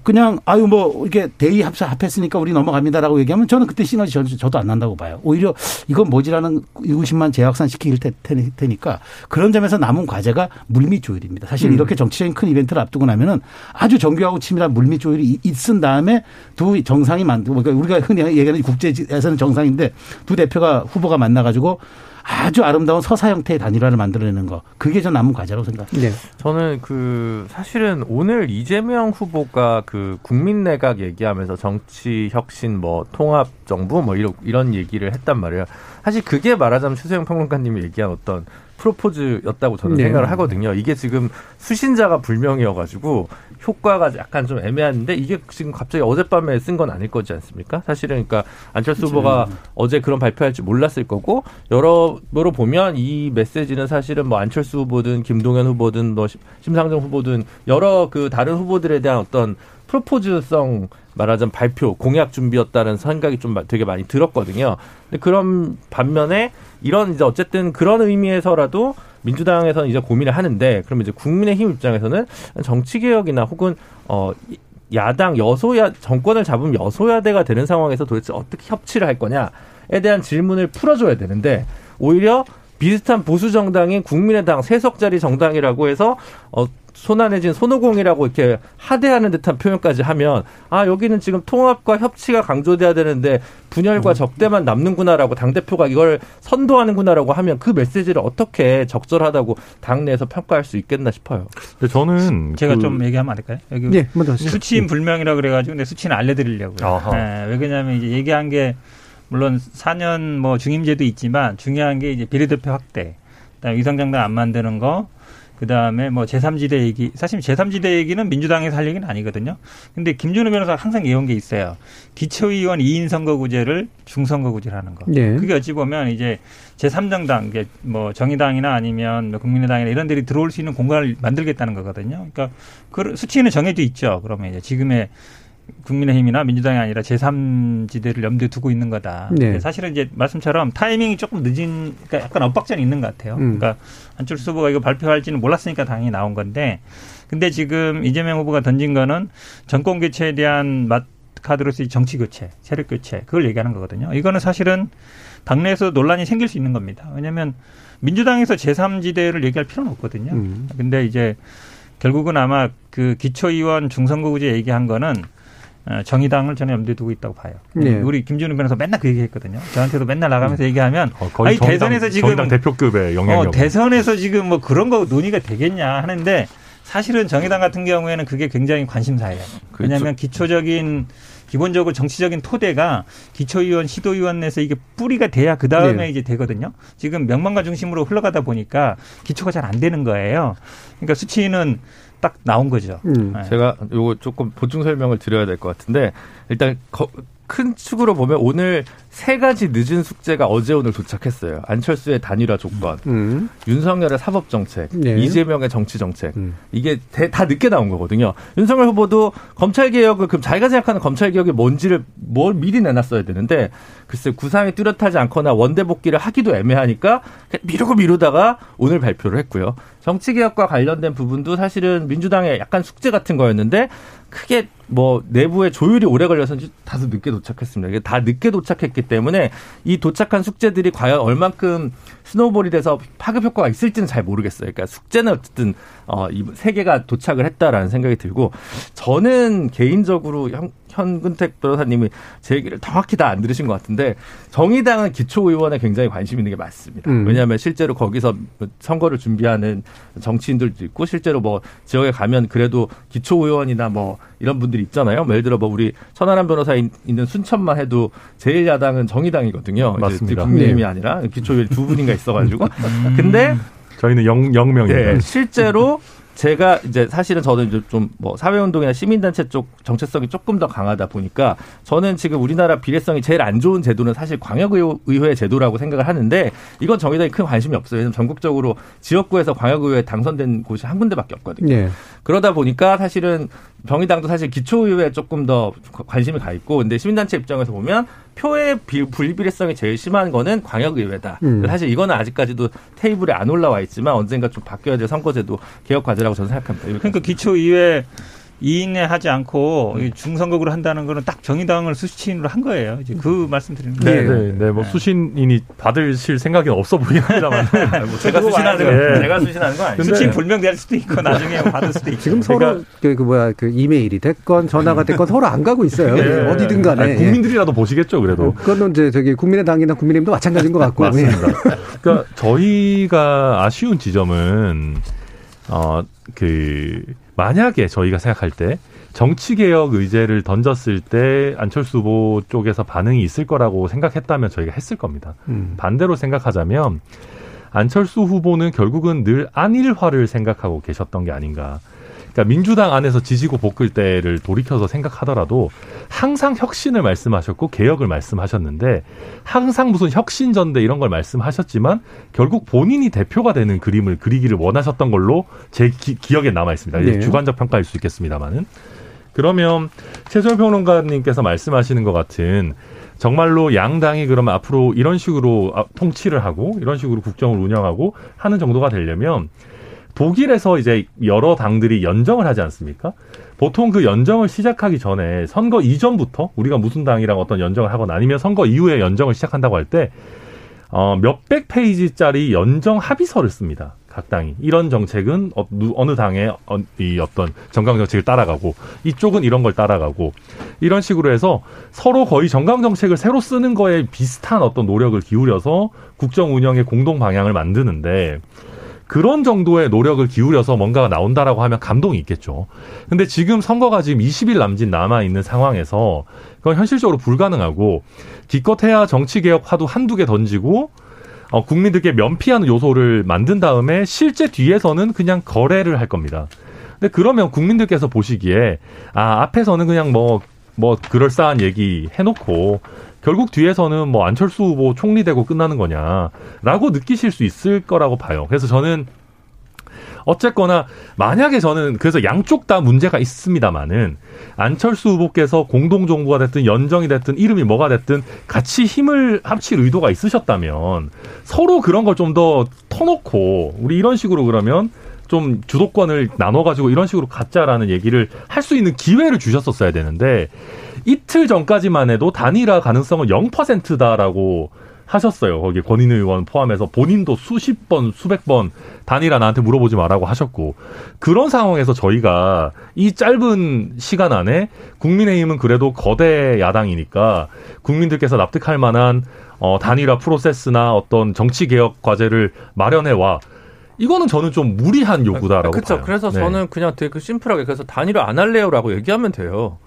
그냥 아유 뭐 이렇게 대의 합사 합했으니까 우리 넘어갑니다라고 얘기하면 저는 그때 시너지 저도, 저도 안 난다고 봐요. 오히려 이건 뭐지라는 의구심만 재확산 시킬 테니까 그런 점에서 남은 과제가 물밑 조율입니다. 사실 음. 이렇게 정치적인 큰 이벤트를 앞두고 나면은 아주 정교하고 치밀한 물밑 조율이 있은 다음에 두 정상이 만들고 그러니까 우리가 흔히 얘기하는 국제에서는 정상인데 두 대표가 후보가 만나가지고 아주 아름다운 서사 형태의 단일화를 만들어내는 거 그게 전 남은 과제라고 생각합니다. 네. 저는 그 사실은 오늘 이재명 후보가 그 국민 내각 얘기하면서 정치 혁신 뭐 통합 정부 뭐 이런 이런 얘기를 했단 말이에요. 사실 그게 말하자면 최소영 평론가님이 얘기한 어떤 프로포즈였다고 저는 네. 생각을 하거든요. 이게 지금 수신자가 불명이어가지고 효과가 약간 좀 애매한데 이게 지금 갑자기 어젯밤에 쓴 건 아닐 거지 않습니까? 사실은 그러니까 안철수 그렇죠. 후보가 어제 그런 발표할지 몰랐을 거고 여러모로 보면 이 메시지는 사실은 뭐 안철수 후보든 김동연 후보든 뭐 심상정 후보든 여러 그 다른 후보들에 대한 어떤 프로포즈성 말하자면 발표 공약 준비였다는 생각이 좀 되게 많이 들었거든요. 근데 그런 반면에 이런 이제 어쨌든 그런 의미에서라도 민주당에서는 이제 고민을 하는데 그러면 이제 국민의힘 입장에서는 정치 개혁이나 혹은 어 야당 여소야 정권을 잡으면 여소야대가 되는 상황에서 도대체 어떻게 협치를 할 거냐에 대한 질문을 풀어줘야 되는데 오히려 비슷한 보수 정당인 국민의당 세석짜리 정당이라고 해서 어 손안해진 손오공이라고 이렇게 하대하는 듯한 표현까지 하면 아 여기는 지금 통합과 협치가 강조돼야 되는데 분열과 음. 적대만 남는구나라고 당 대표가 이걸 선도하는구나라고 하면 그 메시지를 어떻게 적절하다고 당내에서 평가할 수 있겠나 싶어요. 근데 저는 제가 그... 좀 얘기하면 안 될까요? 여기 네, 먼저 수치인 불명이라 그래가지고 근데 수치는 알려드리려고요. 네, 왜 그러냐면 이제 얘기한 게 물론 4년 뭐 중임제도 있지만 중요한 게 이제 비례대표 확대, 그다음에 위성정당 안 만드는 거. 그 다음에 뭐 제3지대 얘기, 사실 제3지대 얘기는 민주당에서 할 얘기는 아니거든요. 근데 김준우 변호사가 항상 이런 게 있어요. 기초의원 2인 선거구제를 중선거구제를 하는 거. 네. 그게 어찌 보면 이제 제3정당, 뭐 정의당이나 아니면 뭐 국민의당이나 이런 데이 들어올 수 있는 공간을 만들겠다는 거거든요. 그러니까 그 수치는 정해져 있죠. 그러면 이제 지금의 국민의힘이나 민주당이 아니라 제3지대를 염두에 두고 있는 거다. 네. 사실은 이제 말씀처럼 타이밍이 조금 늦은, 그러니까 약간 엇박자는 있는 것 같아요. 음. 그러니까 안철수 후보가 이거 발표할지는 몰랐으니까 당연히 나온 건데, 근데 지금 이재명 후보가 던진 거는 정권 교체에 대한 맛 카드로서 정치 교체, 세력 교체, 그걸 얘기하는 거거든요. 이거는 사실은 당내에서 논란이 생길 수 있는 겁니다. 왜냐하면 민주당에서 제3지대를 얘기할 필요는 없거든요. 음. 근데 이제 결국은 아마 그 기초의원 중선거구제 얘기한 거는 어, 정의당을 저는 염두에 두고 있다고 봐요. 네. 우리 김준우 변호사 맨날 그 얘기했거든요. 저한테도 맨날 나가면서 음. 얘기하면 어, 아니 정당, 대선에서 지금 정당 대표급의 영향이 어, 대선에서 지금 뭐 그런 거 논의가 되겠냐 하는데 사실은 정의당 같은 경우에는 그게 굉장히 관심사예요. 그렇죠. 왜냐하면 기초적인 기본적으로 정치적인 토대가 기초의원, 시도의원에서 이게 뿌리가 돼야 그 다음에 네. 이제 되거든요. 지금 명망가 중심으로 흘러가다 보니까 기초가 잘 안 되는 거예요. 그러니까 수치는 딱 나온 거죠. 음. 네. 제가 요거 조금 보충 설명을 드려야 될 것 같은데 일단 거, 큰 축으로 보면 오늘 세 가지 늦은 숙제가 어제 오늘 도착했어요. 안철수의 단일화 조건, 음. 윤석열의 사법 정책, 네. 이재명의 정치 정책. 음. 이게 다 늦게 나온 거거든요. 윤석열 후보도 검찰 개혁을 그럼 자기가 생각하는 검찰 개혁이 뭔지를 뭘 미리 내놨어야 되는데 글쎄 구상이 뚜렷하지 않거나 원대 복귀를 하기도 애매하니까 미루고 미루다가 오늘 발표를 했고요. 정치 개혁과 관련된 부분도 사실은 민주당의 약간 숙제 같은 거였는데 크게 뭐 내부의 조율이 오래 걸려서 다소 늦게 도착했습니다. 이게 다 늦게 도착했기 때문에 이 도착한 숙제들이 과연 얼만큼 snowball이 돼서 파급 효과가 있을지는 잘 모르겠어요. 그러니까 숙제는 어쨌든 어, 이 세 개가 도착을 했다라는 생각이 들고 저는 개인적으로 형, 현근택 변호사님이 제 얘기를 정확히 다 안 들으신 것 같은데 정의당은 기초의원에 굉장히 관심 있는 게 맞습니다. 음. 왜냐하면 실제로 거기서 선거를 준비하는 정치인들도 있고 실제로 뭐 지역에 가면 그래도 기초의원이나 뭐 이런 분들이 있잖아요. 뭐 예를 들어 뭐 우리 천하람 변호사 있는 순천만 해도 제일야당은 정의당이거든요. 맞습니다. 국민의힘이 네. 아니라 기초의원 두 분인가 있어가지고. 음. 근데 저희는 영, 영명입니다. 네, 실제로 제가 이제 사실은 저는 이제 좀 뭐 사회운동이나 시민단체 쪽 정체성이 조금 더 강하다 보니까 저는 지금 우리나라 비례성이 제일 안 좋은 제도는 사실 광역의회 제도라고 생각을 하는데 이건 정의당이 큰 관심이 없어요. 왜냐하면 전국적으로 지역구에서 광역의회에 당선된 곳이 한 군데밖에 없거든요. 네. 그러다 보니까 사실은 정의당도 사실 기초의회에 조금 더 관심이 가 있고 근데 시민단체 입장에서 보면 표의 불비례성이 제일 심한 거는 광역의회다. 음. 사실 이거는 아직까지도 테이블에 안 올라와 있지만 언젠가 좀 바뀌어야 될 선거제도 개혁 과제라고 저는 생각합니다. 그러니까 기초의회 이인에 하지 않고 음. 중선거구로 한다는 거는 딱 정의당을 수신으로 한 거예요. 이제 그 말씀 드리는 거예요. 네, 네, 네. 뭐 네. 수신인이 받으실 생각이 없어 보이긴 합니다만. [laughs] 뭐 제가 수신하는 거, 네. 제가 수신하는 건 아니죠. 수신 불명될 수도 있고 나중에 받을 수도 있고. 지금 서로 그러니까 그, 그, 뭐야 그 이메일이 됐건 전화가 됐건 서로 안 가고 있어요. 네. 어디든 간에. 아니, 국민들이라도 보시겠죠, 그래도. 그거는 이제 저기 국민의당이나 국민의힘도 마찬가지인 것 같고. 맞습니다. 그러니까 저희가 아쉬운 지점은 어 그 만약에 저희가 생각할 때 정치개혁 의제를 던졌을 때 안철수 후보 쪽에서 반응이 있을 거라고 생각했다면 저희가 했을 겁니다. 음. 반대로 생각하자면 안철수 후보는 결국은 늘 안일화를 생각하고 계셨던 게 아닌가. 그러니까 민주당 안에서 지지고 볶을 때를 돌이켜서 생각하더라도 항상 혁신을 말씀하셨고 개혁을 말씀하셨는데 항상 무슨 혁신 전대 이런 걸 말씀하셨지만 결국 본인이 대표가 되는 그림을 그리기를 원하셨던 걸로 제 기, 억에 남아 있습니다. 네. 주관적 평가일 수 있겠습니다만은 그러면 최소영 평론가님께서 말씀하시는 것 같은 정말로 양당이 그러면 앞으로 이런 식으로 아, 통치를 하고 이런 식으로 국정을 운영하고 하는 정도가 되려면 독일에서 이제 여러 당들이 연정을 하지 않습니까? 보통 그 연정을 시작하기 전에 선거 이전부터 우리가 무슨 당이랑 어떤 연정을 하거나 아니면 선거 이후에 연정을 시작한다고 할 때 어, 몇백 페이지짜리 연정 합의서를 씁니다. 각 당이 이런 정책은 어, 어느 당의 어, 이 어떤 정강 정책을 따라가고 이쪽은 이런 걸 따라가고 이런 식으로 해서 서로 거의 정강 정책을 새로 쓰는 거에 비슷한 어떤 노력을 기울여서 국정 운영의 공동 방향을 만드는데 그런 정도의 노력을 기울여서 뭔가가 나온다라고 하면 감동이 있겠죠. 근데 지금 선거가 지금 20일 남짓 남아 있는 상황에서 그건 현실적으로 불가능하고 기껏해야 정치 개혁 화두 한두 개 던지고 어, 국민들께 면피하는 요소를 만든 다음에 실제 뒤에서는 그냥 거래를 할 겁니다. 근데 그러면 국민들께서 보시기에 아 앞에서는 그냥 뭐뭐 뭐 그럴싸한 얘기 해놓고 결국 뒤에서는 뭐 안철수 후보 총리 되고 끝나는 거냐라고 느끼실 수 있을 거라고 봐요. 그래서 저는 어쨌거나 만약에 저는 그래서 양쪽 다 문제가 있습니다만은 안철수 후보께서 공동 정부가 됐든 연정이 됐든 이름이 뭐가 됐든 같이 힘을 합칠 의도가 있으셨다면 서로 그런 걸 좀 더 터놓고 우리 이런 식으로 그러면 좀 주도권을 나눠가지고 이런 식으로 갖자라는 얘기를 할 수 있는 기회를 주셨었어야 되는데 이틀 전까지만 해도 단일화 가능성은 0%다라고 하셨어요. 거기 권인 의원 포함해서 본인도 수십 번, 수백 번 단일화 나한테 물어보지 말라고 하셨고 그런 상황에서 저희가 이 짧은 시간 안에 국민의힘은 그래도 거대 야당이니까 국민들께서 납득할 만한 어, 단일화 프로세스나 어떤 정치 개혁 과제를 마련해 와. 이거는 저는 좀 무리한 요구다라고 그렇죠. 봐요. 그래서 네. 저는 그냥 되게 심플하게 그래서 단일화 안 할래요라고 얘기하면 돼요.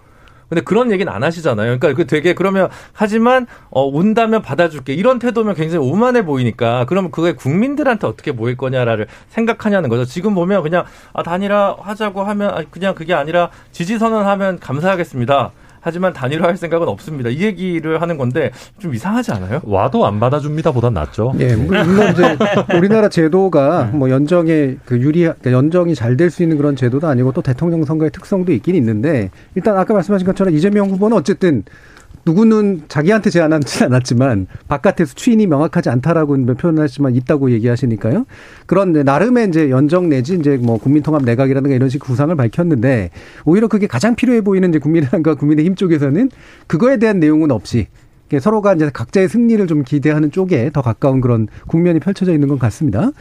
근데 그런 얘기는 안 하시잖아요. 그러니까 그 되게 그러면 하지만 어 온다면 받아줄게 이런 태도면 굉장히 오만해 보이니까 그러면 그게 국민들한테 어떻게 보일 거냐를 생각하냐는 거죠. 지금 보면 그냥 아 단일화 하자고 하면 그냥 그게 아니라 지지 선언하면 감사하겠습니다. 하지만 단일화할 생각은 없습니다. 이 얘기를 하는 건데 좀 이상하지 않아요? 와도 안 받아줍니다 보단 낫죠. 예, 물론 이제 우리나라 제도가 [laughs] 뭐 연정에 그 유리, 그러니까 연정이 잘 될 수 있는 그런 제도도 아니고 또 대통령 선거의 특성도 있긴 있는데 일단 아까 말씀하신 것처럼 이재명 후보는 어쨌든 누구는 자기한테 제안하지 않았지만 바깥에서 추인이 명확하지 않다라고 표현하지만 있다고 얘기하시니까요. 그런 나름의 이제 연정 내지 이제 뭐 국민통합 내각이라든가 이런 식 구상을 밝혔는데 오히려 그게 가장 필요해 보이는 이제 국민의당과 국민의힘 쪽에서는 그거에 대한 내용은 없이 서로가 이제 각자의 승리를 좀 기대하는 쪽에 더 가까운 그런 국면이 펼쳐져 있는 것 같습니다.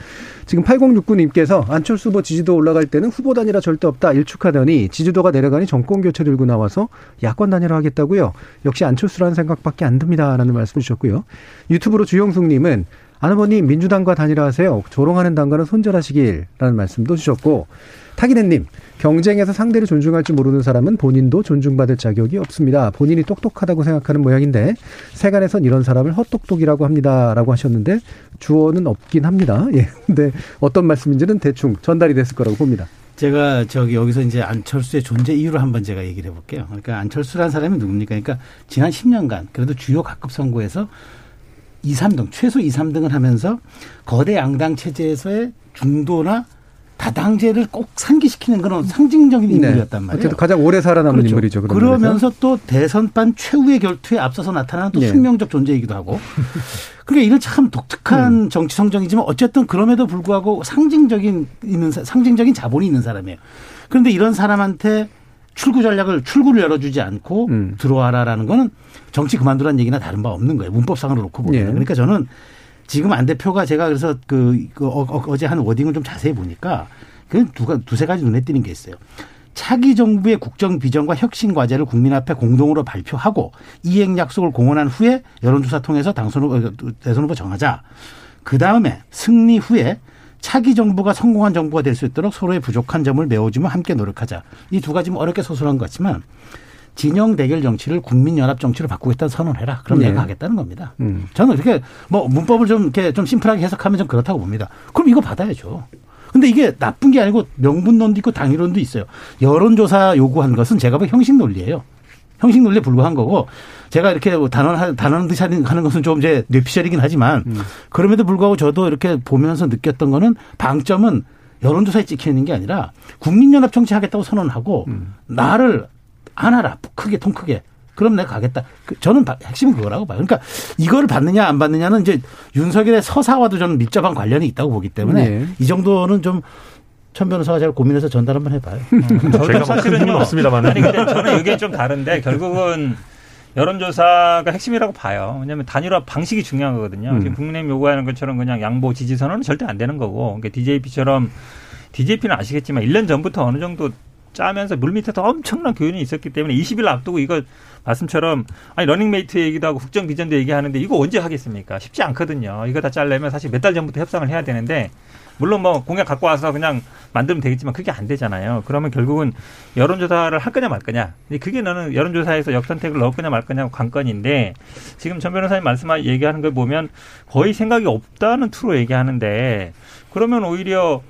지금 8069님께서 안철수 후보 지지도 올라갈 때는 후보 단일화 절대 없다 일축하더니 지지도가 내려가니 정권 교체 들고 나와서 야권 단일화 하겠다고요. 역시 안철수라는 생각밖에 안 듭니다라는 말씀 주셨고요. 유튜브로 주영숙님은 아나버님 민주당과 단일화하세요. 조롱하는 당과는 손절하시길라는 말씀도 주셨고 타기네님 경쟁에서 상대를 존중할 줄 모르는 사람은 본인도 존중받을 자격이 없습니다. 본인이 똑똑하다고 생각하는 모양인데 세간에선 이런 사람을 헛똑똑이라고 합니다라고 하셨는데 주어는 없긴 합니다. [laughs] 예. 근데 어떤 말씀인지는 대충 전달이 됐을 거라고 봅니다. 제가 저기 여기서 이제 안철수의 존재 이유를 한번 제가 얘기를 해볼게요. 그러니까 안철수라는 사람이 누굽니까? 그러니까 지난 10년간 그래도 주요 각급 선거에서 2, 3등, 최소 2, 3등을 하면서 거대 양당 체제에서의 중도나 다당제를 꼭 상기시키는 그런 상징적인 네. 인물이었단 말이에요. 어쨌든 가장 오래 살아남은 그렇죠. 인물이죠. 그러면서 또 대선판 최후의 결투에 앞서서 나타나는 또 네. 숙명적 존재이기도 하고. [laughs] 그러니까 이런 참 독특한 음. 정치 성정이지만 어쨌든 그럼에도 불구하고 상징적인 있는 상징적인 자본이 있는 사람이에요. 그런데 이런 사람한테 출구 전략을 출구를 열어주지 않고 음. 들어와라라는 거는 정치 그만두라는 얘기나 다른 바 없는 거예요. 문법상으로 놓고 보면. 예. 그러니까 저는 지금 안 대표가 제가 그래서 그, 그 어, 어 제한 워딩을 좀 자세히 보니까 그 두가 두세 가지 눈에 띄는 게 있어요. 차기 정부의 국정 비전과 혁신 과제를 국민 앞에 공동으로 발표하고 이행 약속을 공언한 후에 여론조사 통해서 당선 후보, 어, 대선 후보 정하자. 그 다음에 승리 후에 차기 정부가 성공한 정부가 될 수 있도록 서로의 부족한 점을 메워주며 함께 노력하자. 이 두 가지 뭐 어렵게 소설한 것 같지만 진영 대결 정치를 국민 연합 정치로 바꾸겠다는 선언해라. 그럼 네. 내가 하겠다는 겁니다. 음. 저는 이렇게 뭐 문법을 좀 이렇게 좀 심플하게 해석하면 좀 그렇다고 봅니다. 그럼 이거 받아야죠. 근데 이게 나쁜 게 아니고 명분론도 있고 당위론도 있어요. 여론조사 요구한 것은 제가 보 형식 논리예요. 형식 논리에 불과한 거고 제가 이렇게 단언 단언 듯이 하는 것은 좀 이제 뇌피셜이긴 하지만 음. 그럼에도 불구하고 저도 이렇게 보면서 느꼈던 거는 방점은 여론조사에 찍혀 있는 게 아니라 국민연합 정치하겠다고 선언하고 음. 나를 안아라 크게 통 크게 그럼 내가 가겠다. 그 저는 핵심은 그거라고 봐요. 그러니까 이걸 받느냐 안 받느냐는 이제 윤석열의 서사와도 저는 밀접한 관련이 있다고 보기 때문에 네. 이 정도는 좀천 변호사가 제가 고민해서 전달 한번 해봐요. 음, 뭐 사실은요. 없습니다만. 아니 근데 저는 의견이 좀 다른데 결국은 여론조사가 핵심이라고 봐요. 왜냐하면 단일화 방식이 중요한 거거든요. 음. 지금 국민의힘 요구하는 것처럼 그냥 양보 지지 선언은 절대 안 되는 거고. 그러니까 DJP처럼 DJP는 아시겠지만 1년 전부터 어느 정도 짜면서 물밑에서 엄청난 교훈이 있었기 때문에 20일 앞두고 이거 말씀처럼 아니 러닝메이트 얘기도 하고 국정 비전도 얘기하는데 이거 언제 하겠습니까? 쉽지 않거든요. 이거 다 짜려면 사실 몇 달 전부터 협상을 해야 되는데 물론 뭐 공약 갖고 와서 그냥 만들면 되겠지만 그게 안 되잖아요. 그러면 결국은 여론조사를 할 거냐 말 거냐. 그게 너는 여론조사에서 역선택을 넣을 거냐 말 거냐 관건인데 지금 전 변호사님 말씀 얘기하는 걸 보면 거의 생각이 없다는 투로 얘기하는데 그러면 오히려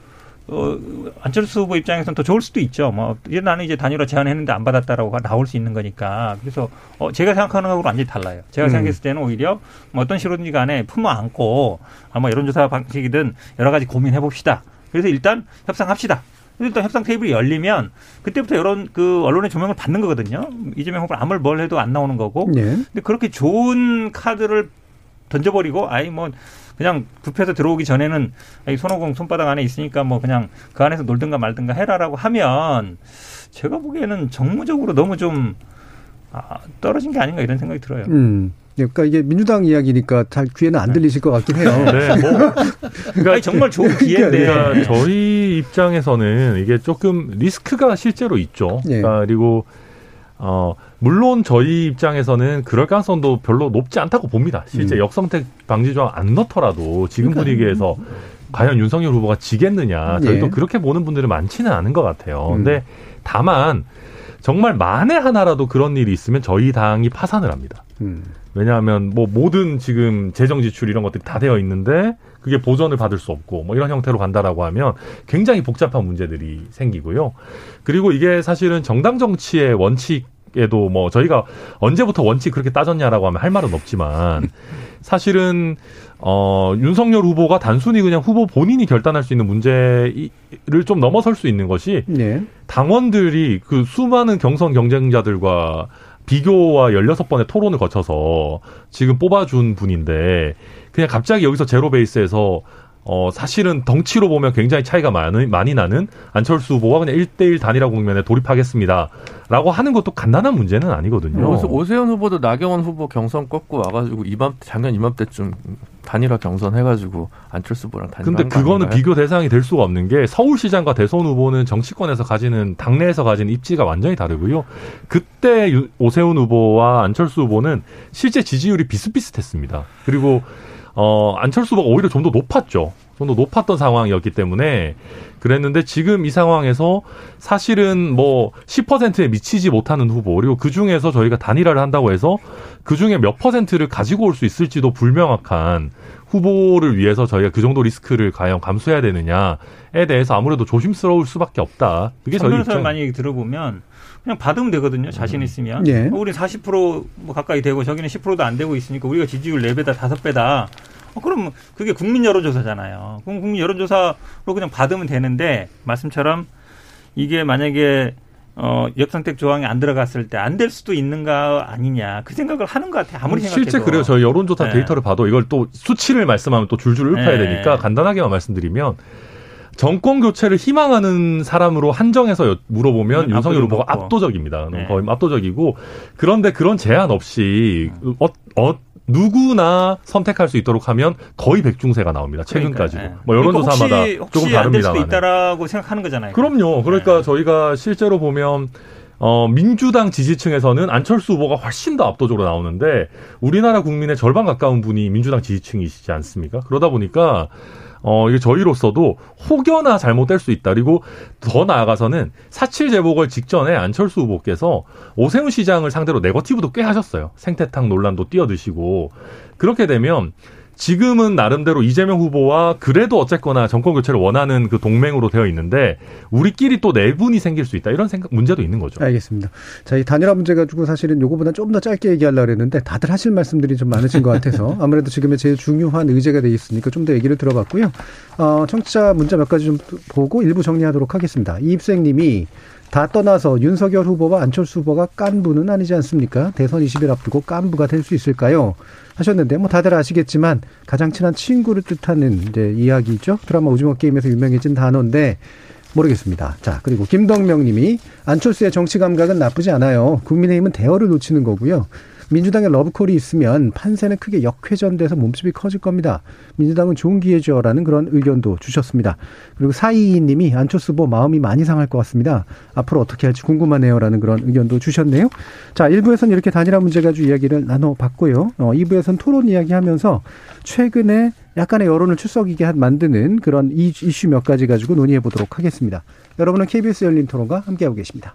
어, 안철수 후보 입장에서는 더 좋을 수도 있죠. 뭐, 이제 나는 이제 단일화 제안했는데 안 받았다라고 나올 수 있는 거니까. 그래서, 어, 제가 생각하는 거하고 완전히 달라요. 제가 음. 생각했을 때는 오히려 뭐 어떤 식으로든지 간에 품어 안고, 아마 여론조사 방식이든 여러 가지 고민해 봅시다. 그래서 일단 협상합시다. 일단 협상 테이블이 열리면 그때부터 여론 그 언론의 조명을 받는 거거든요. 이재명 후보 아무리 뭘 해도 안 나오는 거고. 네. 근데 그렇게 좋은 카드를 던져버리고 아이 뭐 그냥 굽혀서 들어오기 전에는 손오공 손바닥 안에 있으니까 뭐 그냥 그 안에서 놀든가 말든가 해라라고 하면 제가 보기에는 정무적으로 너무 좀 아, 떨어진 게 아닌가 이런 생각이 들어요. 음. 그러니까 이게 민주당 이야기니까 잘 귀에는 안 들리실 것 같긴 해요. 네, 뭐 [laughs] 그러니까 아니, 정말 좋은 기회인데 그러니까 저희 입장에서는 이게 조금 리스크가 실제로 있죠. 네. 그러니까 그리고 어 물론 저희 입장에서는 그럴 가능성도 별로 높지 않다고 봅니다. 실제 음. 역성택 방지 조항 안 넣더라도 지금 그러니까. 분위기에서 과연 윤석열 후보가 지겠느냐 저희도 예. 그렇게 보는 분들은 많지는 않은 것 같아요. 음. 근데 다만 정말 만에 하나라도 그런 일이 있으면 저희 당이 파산을 합니다. 음. 왜냐하면 뭐 모든 지금 재정 지출 이런 것들이 다 되어 있는데 그게 보전을 받을 수 없고 뭐 이런 형태로 간다라고 하면 굉장히 복잡한 문제들이 생기고요. 그리고 이게 사실은 정당 정치의 원칙 에도 뭐 저희가 언제부터 원칙 그렇게 따졌냐라고 하면 할 말은 없지만 사실은 어 윤석열 후보가 단순히 그냥 후보 본인이 결단할 수 있는 문제를 좀 넘어설 수 있는 것이 네. 당원들이 그 수많은 경선 경쟁자들과 비교와 16번의 토론을 거쳐서 지금 뽑아준 분인데 그냥 갑자기 여기서 제로 베이스에서 어 사실은 덩치로 보면 굉장히 차이가 많이, 많이 나는 안철수 후보가 그냥 1대1 단일화 국면에 돌입하겠습니다. 라고 하는 것도 간단한 문제는 아니거든요. 오세- 오세훈 후보도 나경원 후보 경선 꺾고 와가지고 이맘 작년 이맘때쯤 단일화 경선 해가지고 안철수 후보랑 단일화. 근데 그거는 아닌가요? 비교 대상이 될 수가 없는 게 서울시장과 대선 후보는 정치권에서 가지는 당내에서 가지는 입지가 완전히 다르고요. 그때 유- 오세훈 후보와 안철수 후보는 실제 지지율이 비슷비슷했습니다. 그리고 어 안철수 후보가 오히려 좀 더 높았죠. 좀 더 높았던 상황이었기 때문에 그랬는데 지금 이 상황에서 사실은 뭐 10%에 미치지 못하는 후보 그리고 그 중에서 저희가 단일화를 한다고 해서 그 중에 몇 퍼센트를 가지고 올 수 있을지도 불명확한 후보를 위해서 저희가 그 정도 리스크를 과연 감수해야 되느냐에 대해서 아무래도 조심스러울 수밖에 없다. 그게 저희 입장. 많이 들어보면 그냥 받으면 되거든요. 자신 있으면. 예. 어, 우리 40%뭐 가까이 되고 저기는 10%도 안 되고 있으니까 우리가 지지율 4배다 5배다. 어, 그럼 그게 국민 여론조사잖아요. 그럼 국민 여론조사로 그냥 받으면 되는데 말씀처럼 이게 만약에 어, 역선택 조항이 안 들어갔을 때 안 될 수도 있는가 아니냐 그 생각을 하는 것 같아요. 아무리 생각해도. 실제 그래요. 저희 여론조사 네. 데이터를 봐도 이걸 또 수치를 말씀하면 또 줄줄 읊어야 네. 되니까 간단하게만 말씀드리면 정권 교체를 희망하는 사람으로 한정해서 여- 물어보면 음, 윤석열 후보가. 압도적입니다. 네. 거의 압도적이고 그런데 그런 제한 없이 어, 어, 누구나 선택할 수 있도록 하면 거의 백중세가 나옵니다. 최근까지도. 그러니까요. 뭐 여론조사마다 그러니까 혹시, 조금 될 수도. 있다라고 생각하는 거잖아요. 그럼요. 그러니까 네. 저희가 실제로 보면 어, 민주당 지지층에서는 안철수 후보가 훨씬 더 압도적으로 나오는데 우리나라 국민의 절반 가까운 분이 민주당 지지층이시지 않습니까? 그러다 보니까 어, 이게 저희로서도 혹여나 잘못될 수 있다. 그리고 더 나아가서는 사칠 재보궐 직전에 안철수 후보께서 오세훈 시장을 상대로 네거티브도 꽤 하셨어요. 생태탕 논란도 뛰어드시고. 그렇게 되면 지금은 나름대로 이재명 후보와 그래도 어쨌거나 정권 교체를 원하는 그 동맹으로 되어 있는데 우리끼리 또 내분이 생길 수 있다. 이런 생각, 문제도 있는 거죠. 알겠습니다. 자, 이 단일화 문제 가지고 사실은 요거보다 좀 더 짧게 얘기하려고 했는데 다들 하실 말씀들이 좀 많으신 것 같아서 [laughs] 아무래도 지금의 제일 중요한 의제가 돼 있으니까 좀 더 얘기를 들어봤고요. 어, 청취자 문자 몇 가지 좀 보고 일부 정리하도록 하겠습니다. 이입생 님이 다 떠나서 윤석열 후보와 안철수 후보가 깐부는 아니지 않습니까? 대선 20일 앞두고 깐부가 될 수 있을까요? 하셨는데 뭐 다들 아시겠지만 가장 친한 친구를 뜻하는 이제 이야기죠. 드라마 오징어 게임에서 유명해진 단어인데 모르겠습니다. 자, 그리고 김덕명 님이 안철수의 정치 감각은 나쁘지 않아요. 국민의힘은 대어를 놓치는 거고요. 민주당의 러브콜이 있으면 판세는 크게 역회전돼서 몸집이 커질 겁니다. 민주당은 좋은 기회죠라는 그런 의견도 주셨습니다. 그리고 사이이 님이 안철수 후보 마음이 많이 상할 것 같습니다. 앞으로 어떻게 할지 궁금하네요라는 그런 의견도 주셨네요. 자, 1부에서는 이렇게 단일화 문제 가지고 이야기를 나눠봤고요. 어, 2부에서는 토론 이야기하면서 최근에 약간의 여론을 출석이게 한- 만드는 그런 이- 이슈 몇 가지 가지고 논의해 보도록 하겠습니다. 여러분은 KBS 열린 토론과 함께하고 계십니다.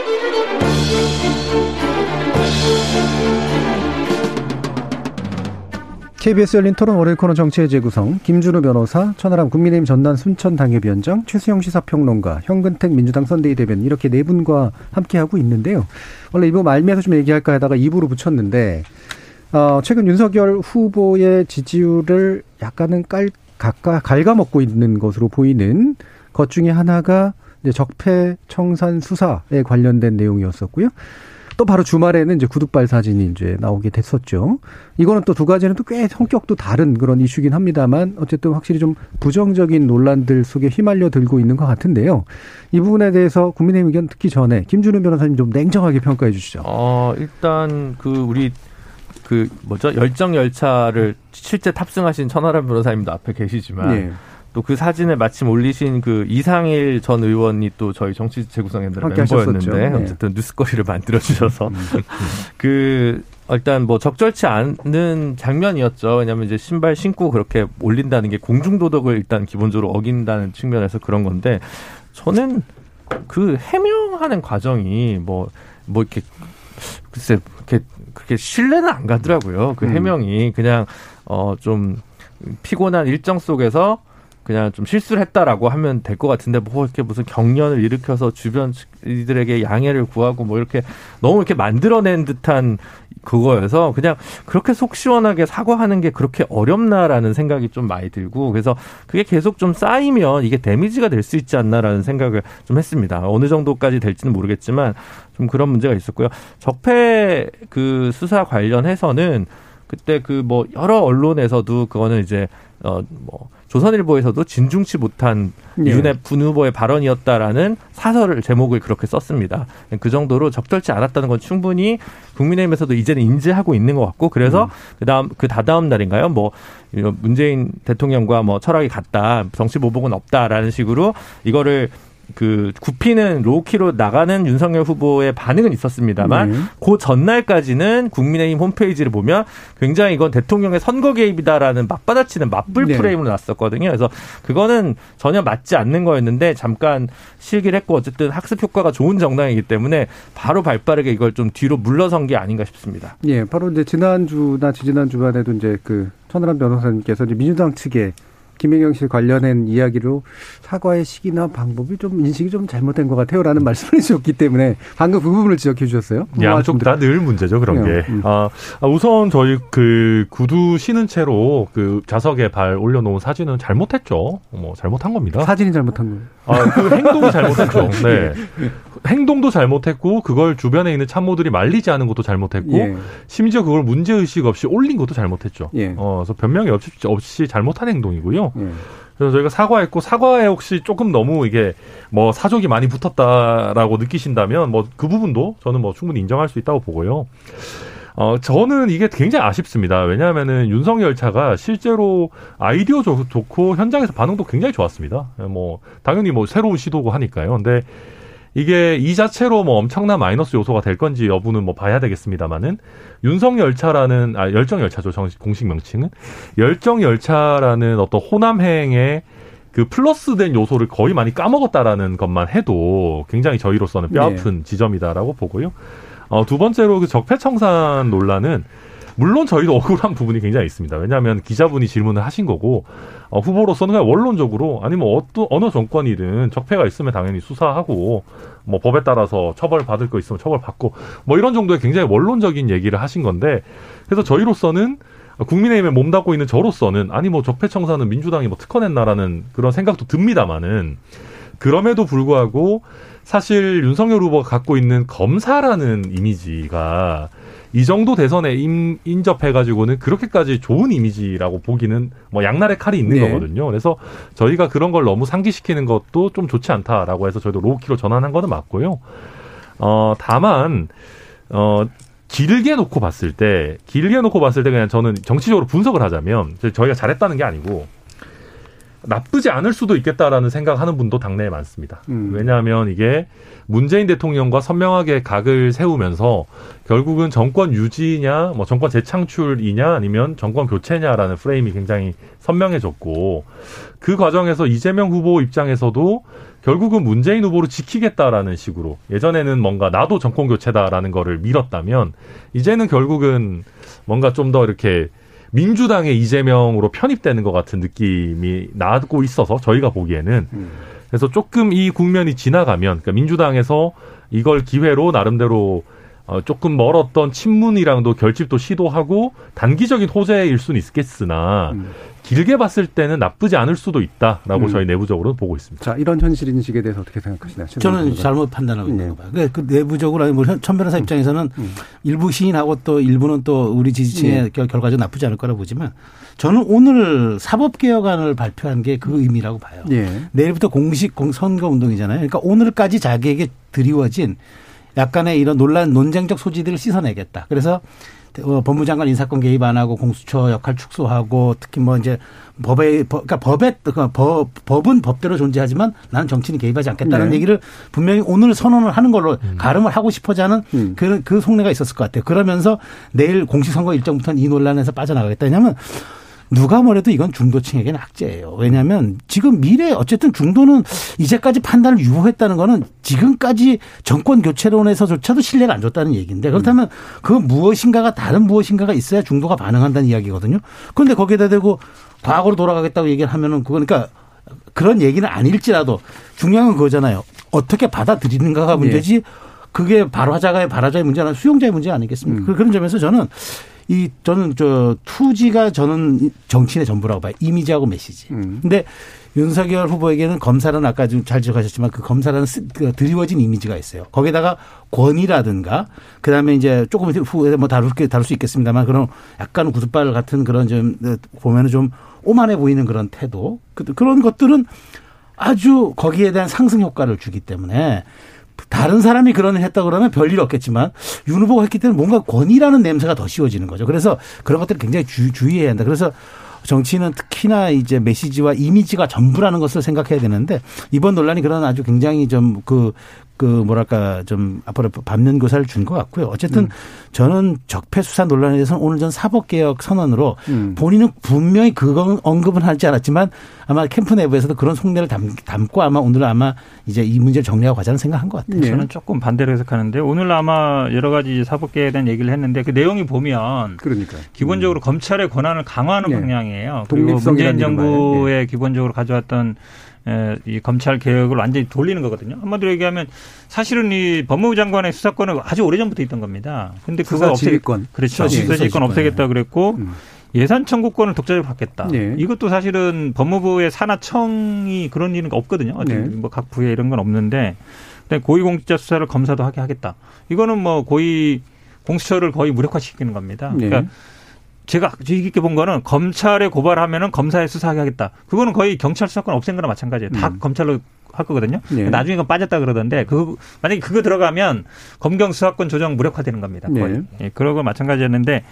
KBS 열린 토론 월요일 코너 정치의 재구성 김준우 변호사, 천하람 국민의힘 전남 순천 당협위원장, 최수영 시사평론가, 현근택 민주당 선대위 대변인 이렇게 네 분과 함께하고 있는데요. 원래 이부 말미에서 좀 얘기할까 하다가 입으로 붙였는데 어, 최근 윤석열 후보의 지지율을 약간은 깔, 가까, 갉아먹고 있는 것으로 보이는 것 중에 하나가 이제 적폐 청산 수사에 관련된 내용이었었고요. 또 바로 주말에는 이제 구두발 사진이 이제 나오게 됐었죠. 이거는 또 두 가지는 또 꽤 성격도 다른 그런 이슈긴 합니다만 어쨌든 확실히 좀 부정적인 논란들 속에 휘말려 들고 있는 것 같은데요. 이 부분에 대해서 국민의 의견 듣기 전에 김준우 변호사님 좀 냉정하게 평가해 주시죠. 어, 일단 그 우리 그 뭐죠 열정 열차를 실제 탑승하신 천하람 변호사님도 앞에 계시지만 네. 또 그 사진을 마침 올리신 그 이상일 전 의원이 또 저희 정치 재구성연대 함께 멤버였는데 하셨었죠. 네. 어쨌든 뉴스거리를 만들어 주셔서 [laughs] 그 일단 뭐 적절치 않은 장면이었죠. 왜냐하면 이제 신발 신고 그렇게 올린다는 게 공중 도덕을 일단 기본적으로 어긴다는 측면에서 그런 건데 저는 그 해명하는 과정이 뭐뭐 이렇게 글쎄 그렇게 그렇게 신뢰는 안 가더라고요. 그 음. 해명이 그냥 어좀 피곤한 일정 속에서 그냥 좀 실수를 했다라고 하면 될 것 같은데 뭐 이렇게 무슨 경련을 일으켜서 주변 이들에게 양해를 구하고 뭐 이렇게 너무 이렇게 만들어낸 듯한 그거여서 그냥 그렇게 속 시원하게 사과하는 게 그렇게 어렵나라는 생각이 좀 많이 들고 그래서 그게 계속 좀 쌓이면 이게 데미지가 될 수 있지 않나라는 생각을 좀 했습니다. 어느 정도까지 될지는 모르겠지만 좀 그런 문제가 있었고요. 적폐 그 수사 관련해서는 그때 그 뭐 여러 언론에서도 그거는 이제 어뭐 조선일보에서도 진중치 못한 예. 윤핵 분 후보의 발언이었다라는 사설을 제목을 그렇게 썼습니다. 그 정도로 적절치 않았다는 건 충분히 국민의힘에서도 이제는 인지하고 있는 것 같고 그래서 그다음 그 다다음 날인가요? 뭐 문재인 대통령과 뭐 철학이 같다, 정치 보복은 없다라는 식으로 이거를 그 굽히는 로우키로 나가는 윤석열 후보의 반응은 있었습니다만 네. 그 전날까지는 국민의힘 홈페이지를 보면 굉장히 이건 대통령의 선거 개입이다라는 맞받아치는 맞불 네. 프레임으로 났었거든요. 그래서 그거는 전혀 맞지 않는 거였는데 잠깐 실기를 했고 어쨌든 학습 효과가 좋은 정당이기 때문에 바로 발빠르게 이걸 좀 뒤로 물러선 게 아닌가 싶습니다. 예, 바로 이제 지난주나 지지난 주간에도 이제 그 천하람 변호사님께서 이제 민주당 측에 김혜경 씨 관련된 이야기로 사과의 시기나 방법이 좀 인식이 좀 잘못된 것 같아요라는 [laughs] 말씀을 해주셨기 때문에 방금 그 부분을 지적해 주셨어요. 양쪽 다 늘 문제죠 그런 그래요. 게. 음. 아, 아, 우선 저희 그 구두 신은 채로 그 좌석에 발 올려놓은 사진은 잘못했죠. 뭐 잘못한 겁니다. 사진이 잘못한 거예요. 아, 그 행동이 [laughs] 잘못했죠. 네. 행동도 잘못했고 그걸 주변에 있는 참모들이 말리지 않은 것도 잘못했고 예. 심지어 그걸 문제 의식 없이 올린 것도 잘못했죠. 예. 어, 그래서 변명이 없이, 없이 잘못한 행동이고요. 예. 그래서 저희가 사과했고 사과에 혹시 조금 너무 이게 뭐 사족이 많이 붙었다라고 느끼신다면 뭐 그 부분도 저는 뭐 충분히 인정할 수 있다고 보고요. 어, 저는 이게 굉장히 아쉽습니다. 왜냐하면은 윤석열 차가 실제로 아이디어 좋, 좋고 현장에서 반응도 굉장히 좋았습니다. 뭐, 당연히 뭐 새로운 시도고 하니까요. 근데 이게 이 자체로 뭐 엄청난 마이너스 요소가 될 건지 여부는 뭐 봐야 되겠습니다만은 윤석 열차라는, 아, 열정 열차죠. 정식 공식 명칭은. 열정 열차라는 어떤 호남행의 그 플러스된 요소를 거의 많이 까먹었다라는 것만 해도 굉장히 저희로서는 뼈아픈 지점이다라고 보고요. 어, 두 번째로 그 적폐청산 논란은 물론 저희도 억울한 부분이 굉장히 있습니다. 왜냐하면 기자분이 질문을 하신 거고 어, 후보로서는 그냥 원론적으로 아니 뭐 어떤 어느 정권이든 적폐가 있으면 당연히 수사하고 뭐 법에 따라서 처벌 받을 거 있으면 처벌 받고 뭐 이런 정도의 굉장히 원론적인 얘기를 하신 건데 그래서 저희로서는 국민의힘에 몸담고 있는 저로서는 아니 뭐 적폐청산은 민주당이 뭐 특허냈나라는 그런 생각도 듭니다만은 그럼에도 불구하고 사실 윤석열 후보가 갖고 있는 검사라는 이미지가 이 정도 대선에 임, 인접해가지고는 그렇게까지 좋은 이미지라고 보기는 뭐 양날의 칼이 있는 네. 거거든요. 그래서 저희가 그런 걸 너무 상기시키는 것도 좀 좋지 않다라고 해서 저희도 로우키로 전환한 거는 맞고요. 어, 다만, 어, 길게 놓고 봤을 때, 길게 놓고 봤을 때 그냥 저는 정치적으로 분석을 하자면, 저희가 잘했다는 게 아니고, 나쁘지 않을 수도 있겠다라는 생각하는 분도 당내에 많습니다. 음. 왜냐하면 이게 문재인 대통령과 선명하게 각을 세우면서 결국은 정권 유지냐, 뭐 정권 재창출이냐, 아니면 정권 교체냐라는 프레임이 굉장히 선명해졌고 그 과정에서 이재명 후보 입장에서도 결국은 문재인 후보를 지키겠다라는 식으로 예전에는 뭔가 나도 정권 교체다라는 거를 밀었다면 이제는 결국은 뭔가 좀 더 이렇게 민주당의 이재명으로 편입되는 것 같은 느낌이 나고 있어서 저희가 보기에는. 그래서 조금 이 국면이 지나가면 그러니까 민주당에서 이걸 기회로 나름대로 어, 조금 멀었던 친문이랑도 결집도 시도하고 단기적인 호재일 수는 있겠으나 길게 봤을 때는 나쁘지 않을 수도 있다라고 음. 저희 내부적으로 보고 있습니다. 자, 이런 현실 인식에 대해서 어떻게 생각하시나요? 저는 잘못 판단하고 있는 네. 거 봐요. 그, 그 내부적으로 아니 뭐천 변호사 입장에서는 음. 일부 시인하고 또 일부는 또 우리 지지층의 네. 결- 결과적으로 나쁘지 않을 거라 보지만 저는 오늘 사법개혁안을 발표한 게 그 의미라고 봐요. 예. 내일부터 공식 공- 선거 운동이잖아요. 그러니까 오늘까지 자기에게 드리워진 약간의 이런 논란 논쟁적 소지들을 씻어내겠다. 그래서 어, 법무장관 인사권 개입 안 하고 공수처 역할 축소하고 특히 뭐 이제 법에 법, 그러니까 법에 그러니까 법, 법은 법대로 존재하지만 나는 정치는 개입하지 않겠다는 네. 얘기를 분명히 오늘 선언을 하는 걸로 가름을 하고 싶어자 하는 음. 그, 그 속내가 있었을 것 같아요. 그러면서 내일 공식 선거 일정부터는 이 논란에서 빠져나가겠다. 왜냐하면 누가 뭐래도 이건 중도층에게는 악재예요. 왜냐하면 지금 미래 어쨌든 중도는 이제까지 판단을 유보했다는 거는 지금까지 정권 교체론에서조차도 신뢰가 안 줬다는 얘기인데 그렇다면 그 무엇인가가 다른 무엇인가가 있어야 중도가 반응한다는 이야기거든요. 그런데 거기에다 대고 과거로 돌아가겠다고 얘기를 하면은 그거니까 그런 얘기는 아닐지라도 중요한 건 그거잖아요. 어떻게 받아들이는가가 문제지 그게 발화자가의 발화자의 문제는 수용자의 문제 아니겠습니까? 그- 그런 점에서 저는 이 저는 저 투지가 저는 정치인의 전부라고 봐요. 이미지하고 메시지. 음. 근데 윤석열 후보에게는 검사는 아까 좀잘 지적하셨지만 그 검사라는 쓰- 그 드리워진 이미지가 있어요. 거기다가 권위라든가 그다음에 이제 조금 후에 뭐 다룰 게 다룰 수 있겠습니다만 그런 약간 구두발 같은 그런 좀 보면은 좀 오만해 보이는 그런 태도 그- 그런 것들은 아주 거기에 대한 상승 효과를 주기 때문에 다른 사람이 그런 일 했다 그러면 별일 없겠지만 윤 후보가 했기 때문에 뭔가 권위라는 냄새가 더 씌워지는 거죠. 그래서 그런 것들을 굉장히 주, 주의해야 한다. 그래서 정치는 특히나 이제 메시지와 이미지가 전부라는 것을 생각해야 되는데 이번 논란이 그런 아주 굉장히 좀 그 그 뭐랄까 좀 앞으로 반면 교사를 준 것 같고요. 어쨌든 저는 적폐 수사 논란에 대해서는 오늘 전 사법 개혁 선언으로 음. 본인은 분명히 그건 언급은 하지 않았지만 아마 캠프 내부에서도 그런 속내를 담, 담고 아마 오늘 아마 이제 이 문제를 정리하고 가자는 생각한 것 같아요. 네. 저는 조금 반대로 해석하는데 오늘 아마 여러 가지 사법 개혁에 대한 얘기를 했는데 그 내용이 보면 그러니까. 기본적으로 검찰의 권한을 강화하는 네. 방향이에요. 그리고 독립성이라는 문재인 정부의 기본적으로 가져왔던 에, 이 검찰 개혁을 완전히 돌리는 거거든요. 한마디로 얘기하면 사실은 이 법무부 장관의 수사권은 아주 오래전부터 있던 겁니다. 근데 그거 수사 없애 지휘권. 그렇죠. 수사 수사 지휘권 지휘권. 없애겠다 그랬고 음. 예산 청구권을 독자적으로 갖겠다. 네. 이것도 사실은 법무부의 산하청이 그런 일은 없거든요. 어디 네. 뭐각 부에 이런 건 없는데 근데 고위공직자 수사를 검사도 하게 하겠다. 이거는 뭐 고위 공수처를 거의 무력화시키는 겁니다. 네. 그러니까 제가 주의 깊게 본 거는 검찰에 고발하면은 검사에 수사하게 하겠다. 그거는 거의 경찰 수사권 없앤 거나 마찬가지예요. 다 음. 검찰로 할 거거든요. 네. 나중에 그건 빠졌다 그러던데 그 만약에 그거 들어가면 검경 수사권 조정 무력화되는 겁니다. 거의. 네. 예, 그런 거 마찬가지였는데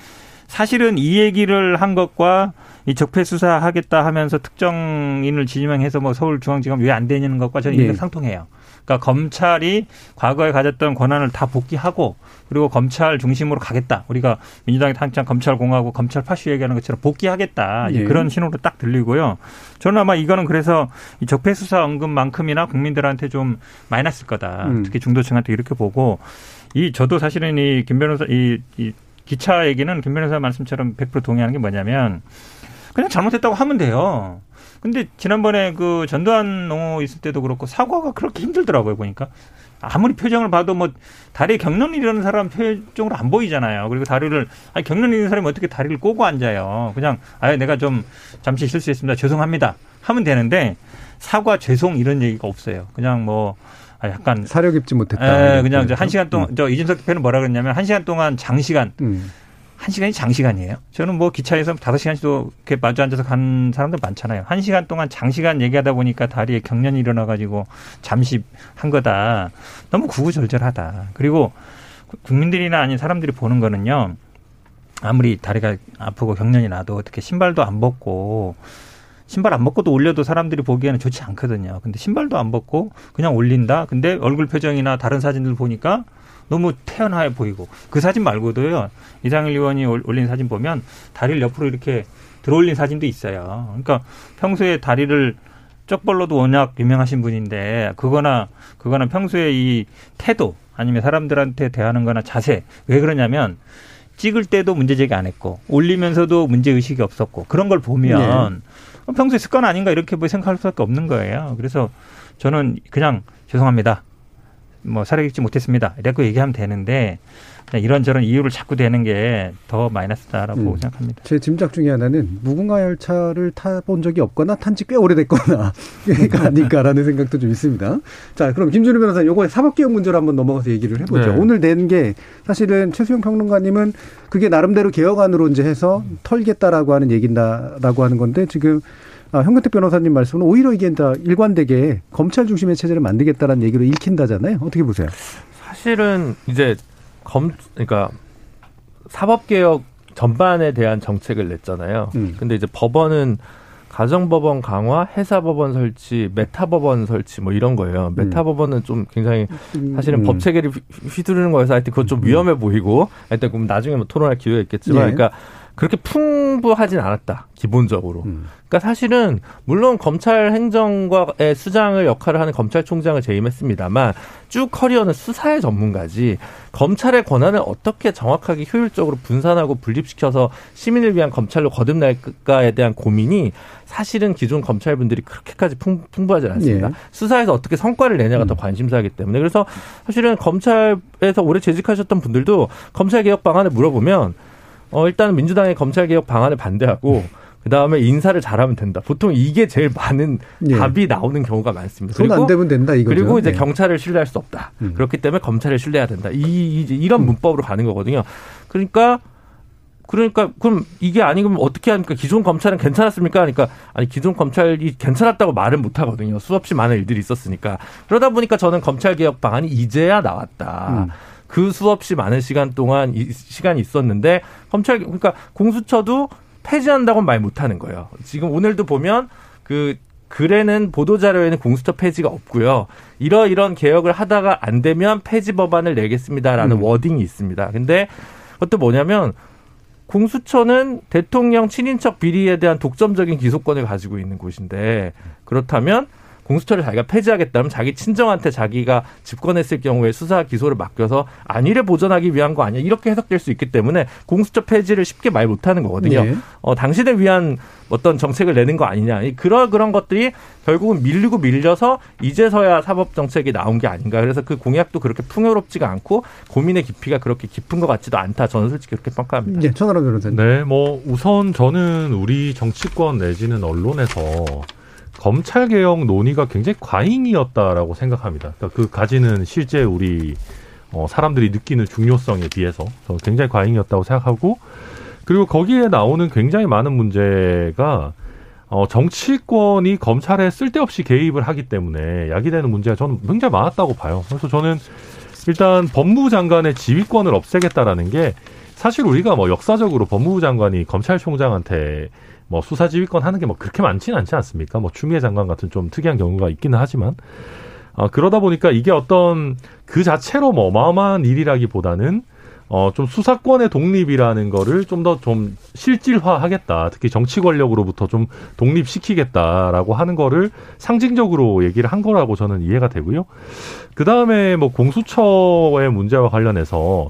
사실은 이 얘기를 한 것과 이 적폐 수사하겠다 하면서 특정인을 지명해서 뭐 서울중앙지검 왜 안 되냐는 것과 저는 네. 일맥상통해요. 그러니까 검찰이 과거에 가졌던 권한을 다 복귀하고 그리고 검찰 중심으로 가겠다. 우리가 민주당이 한창 검찰 공화국 검찰 파슈 얘기하는 것처럼 복귀하겠다. 예. 그런 신호로 딱 들리고요. 저는 아마 이거는 그래서 이 적폐 수사 언급만큼이나 국민들한테 좀 마이너스일 거다. 음. 특히 중도층한테 이렇게 보고 이 저도 사실은 이 김 변호사 이, 이 기차 얘기는 김 변호사 말씀처럼 100% 동의하는 게 뭐냐면 그냥 잘못했다고 하면 돼요. 근데 지난번에 그 전두환 농호 있을 때도 그렇고 사과가 그렇게 힘들더라고요 보니까 아무리 표정을 봐도 뭐 다리에 경련 이러는 사람 표정으로 안 보이잖아요. 그리고 다리를 아니 경련 있는 사람이 어떻게 다리를 꼬고 앉아요. 그냥 아예 내가 좀 잠시 실수했습니다. 죄송합니다. 하면 되는데 사과 죄송 이런 얘기가 없어요. 그냥 뭐 아, 약간 사려 깊지 못했다. 에, 그냥 저한 시간 동안 저 이준석 대표는 뭐라 그랬냐면 한 시간 동안 장시간 음. 한 시간이 장시간이에요. 저는 뭐 기차에서 다섯 시간씩도 이렇게 마주 앉아서 간 사람들 많잖아요. 한 시간 동안 장시간 얘기하다 보니까 다리에 경련이 일어나가지고 잠시 한 거다. 너무 구구절절하다. 그리고 국민들이나 아닌 사람들이 보는 거는요. 아무리 다리가 아프고 경련이 나도 어떻게 신발도 안 벗고 신발 안 벗고도 올려도 사람들이 보기에는 좋지 않거든요. 근데 신발도 안 벗고 그냥 올린다. 근데 얼굴 표정이나 다른 사진들 보니까 너무 태연하게 보이고 그 사진 말고도요 이상일 의원이 올- 올린 사진 보면 다리를 옆으로 이렇게 들어올린 사진도 있어요. 그러니까 평소에 다리를 쪽벌로도 워낙 유명하신 분인데 그거나 그거나 평소에 이 태도 아니면 사람들한테 대하는 거나 자세 왜 그러냐면 찍을 때도 문제 제기 안 했고 올리면서도 문제 의식이 없었고 그런 걸 보면 평소에 습관 아닌가 이렇게 뭐 생각할 수밖에 없는 거예요. 그래서 저는 그냥 죄송합니다. 뭐 사려있지 못했습니다. 이렇게 얘기하면 되는데 이런저런 이유를 자꾸 대는 게 더 마이너스다라고 음. 생각합니다. 제 짐작 중에 하나는 무궁화 열차를 타본 적이 없거나 탄 지 꽤 오래됐거나 [laughs] 가 아닐까라는 생각도 좀 있습니다. 자, 그럼 김준우 변호사님 요거에 사법개혁 문제로 한번 넘어가서 얘기를 해보죠. 네. 오늘 낸 게 사실은 최수영 평론가님은 그게 나름대로 개혁안으로 이제 해서 털겠다라고 하는 얘긴다라고 하는 건데 지금 아, 현근택 변호사님 말씀은 오히려 이게 다 일관되게 검찰 중심의 체제를 만들겠다라는 얘기로 읽힌다잖아요. 어떻게 보세요? 사실은 이제 검 그러니까 사법 개혁 전반에 대한 정책을 냈잖아요. 음. 근데 이제 법원은 가정법원 강화, 회사법원 설치, 메타법원 설치 뭐 이런 거예요. 음. 메타법원은 좀 굉장히 음. 사실은 음. 법 체계를 휘두르는 거여서 하여튼 그건 좀 위험해 보이고 하여튼 그럼 나중에 뭐 토론할 기회가 있겠지만 예. 그러니까 그렇게 풍부하진 않았다 기본적으로. 음. 그러니까 사실은 물론 검찰 행정과의 수장을 역할을 하는 검찰총장을 재임했습니다만 쭉 커리어는 수사의 전문가지 검찰의 권한을 어떻게 정확하게 효율적으로 분산하고 분립시켜서 시민을 위한 검찰로 거듭날까에 대한 고민이 사실은 기존 검찰분들이 그렇게까지 풍, 부하지 않습니다. 예. 수사에서 어떻게 성과를 내냐가 음. 더 관심사이기 때문에 그래서 사실은 검찰에서 오래 재직하셨던 분들도 검찰 개혁 방안을 물어보면 어, 일단 민주당의 검찰개혁 방안을 반대하고 그 다음에 인사를 잘하면 된다. 보통 이게 제일 많은 예. 답이 나오는 경우가 많습니다. 손안 대면 된다 이거죠. 그리고 이제 네. 경찰을 신뢰할 수 없다. 음. 그렇기 때문에 검찰을 신뢰해야 된다. 이 이제 이런 음. 문법으로 가는 거거든요. 그러니까 그러니까 그럼 이게 아니면 어떻게 합니까? 기존 검찰은 괜찮았습니까? 그러니까 아니 기존 검찰이 괜찮았다고 말은 못 하거든요. 수없이 많은 일들이 있었으니까 그러다 보니까 저는 검찰 개혁 방안이 이제야 나왔다. 음. 그 수없이 많은 시간 동안 이 시간이 있었는데 검찰 그러니까 공수처도 폐지한다고 말 못하는 거예요. 지금 오늘도 보면 그 글에는 보도자료에는 공수처 폐지가 없고요. 이러이런 개혁을 하다가 안 되면 폐지 법안을 내겠습니다라는 음. 워딩이 있습니다. 근데 그것도 뭐냐면 공수처는 대통령 친인척 비리에 대한 독점적인 기소권을 가지고 있는 곳인데 그렇다면 공수처를 자기가 폐지하겠다면 자기 친정한테 자기가 집권했을 경우에 수사 기소를 맡겨서 안위를 보전하기 위한 거 아니야 이렇게 해석될 수 있기 때문에 공수처 폐지를 쉽게 말 못하는 거거든요. 네. 어, 당신을 위한 어떤 정책을 내는 거 아니냐 그런 그런 것들이 결국은 밀리고 밀려서 이제서야 사법 정책이 나온 게 아닌가 그래서 그 공약도 그렇게 풍요롭지가 않고 고민의 깊이가 그렇게 깊은 것 같지도 않다 저는 솔직히 그렇게 평가합니다. 네, 천하람 변호사님. 네, 뭐 우선 저는 우리 정치권 내지는 언론에서 검찰 개혁 논의가 굉장히 과잉이었다라고 생각합니다. 그러니까 그 가지는 실제 우리 어, 사람들이 느끼는 중요성에 비해서 굉장히 과잉이었다고 생각하고 그리고 거기에 나오는 굉장히 많은 문제가 어, 정치권이 검찰에 쓸데없이 개입을 하기 때문에 야기되는 문제가 저는 굉장히 많았다고 봐요. 그래서 저는 일단 법무부 장관의 지휘권을 없애겠다라는 게 사실 우리가 뭐 역사적으로 법무부 장관이 검찰총장한테 뭐 수사지휘권 하는 게 뭐 그렇게 많지는 않지 않습니까? 뭐 추미애 장관 같은 좀 특이한 경우가 있기는 하지만 어, 그러다 보니까 이게 어떤 그 자체로 뭐 어마어마한 일이라기보다는 어, 좀 수사권의 독립이라는 거를 좀 더좀 좀 실질화하겠다. 특히 정치 권력으로부터 좀 독립시키겠다라고 하는 거를 상징적으로 얘기를 한 거라고 저는 이해가 되고요. 그 다음에 뭐 공수처의 문제와 관련해서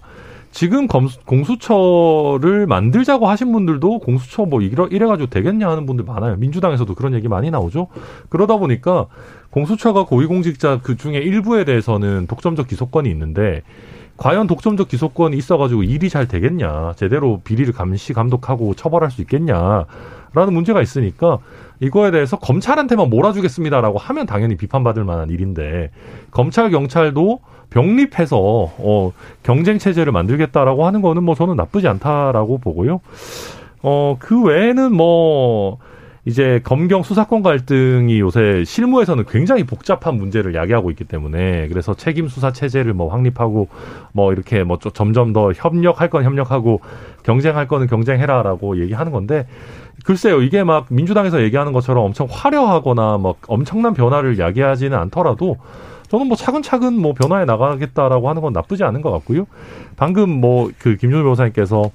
지금 검수, 공수처를 만들자고 하신 분들도 공수처 뭐 이래, 이래가지고 되겠냐 하는 분들 많아요. 민주당에서도 그런 얘기 많이 나오죠. 그러다 보니까 공수처가 고위공직자 그 중에 일부에 대해서는 독점적 기소권이 있는데 과연 독점적 기소권이 있어가지고 일이 잘 되겠냐, 제대로 비리를 감시 감독하고 처벌할 수 있겠냐라는 문제가 있으니까 이거에 대해서 검찰한테만 몰아주겠습니다라고 하면 당연히 비판받을 만한 일인데 검찰 경찰도 병립해서 어 경쟁 체제를 만들겠다라고 하는 거는 뭐 저는 나쁘지 않다라고 보고요. 어 그 외에는 뭐 이제 검경 수사권 갈등이 요새 실무에서는 굉장히 복잡한 문제를 야기하고 있기 때문에 그래서 책임 수사 체제를 뭐 확립하고 뭐 이렇게 뭐 점점 더 협력할 건 협력하고 경쟁할 거는 경쟁해라라고 얘기하는 건데 글쎄요 이게 막 민주당에서 얘기하는 것처럼 엄청 화려하거나 뭐 엄청난 변화를 야기하지는 않더라도 저는 뭐 차근차근 뭐 변화해 나가겠다라고 하는 건 나쁘지 않은 것 같고요. 방금 뭐 그 김준호 변호사님께서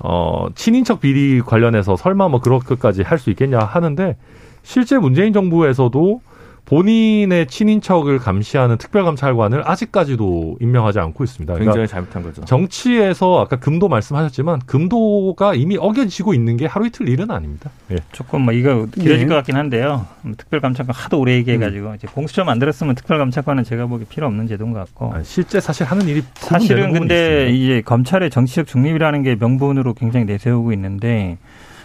어 친인척 비리 관련해서 설마 뭐 그렇게까지 할 수 있겠냐 하는데 실제 문재인 정부에서도 본인의 친인척을 감시하는 특별감찰관을 아직까지도 임명하지 않고 있습니다. 그러니까 굉장히 잘못한 거죠. 정치에서 아까 금도 말씀하셨지만 금도가 이미 어겨지고 있는 게 하루 이틀 일은 아닙니다. 예. 조금 뭐 이거 길어질 예. 것 같긴 한데요. 특별감찰관 하도 오래 얘기해가지고 음. 이제 공수처 만들었으면 특별감찰관은 제가 보기 필요 없는 제도인 것 같고 아니, 실제 사실 하는 일이 사실은 근데 이제 검찰의 정치적 중립이라는 게 명분으로 굉장히 내세우고 있는데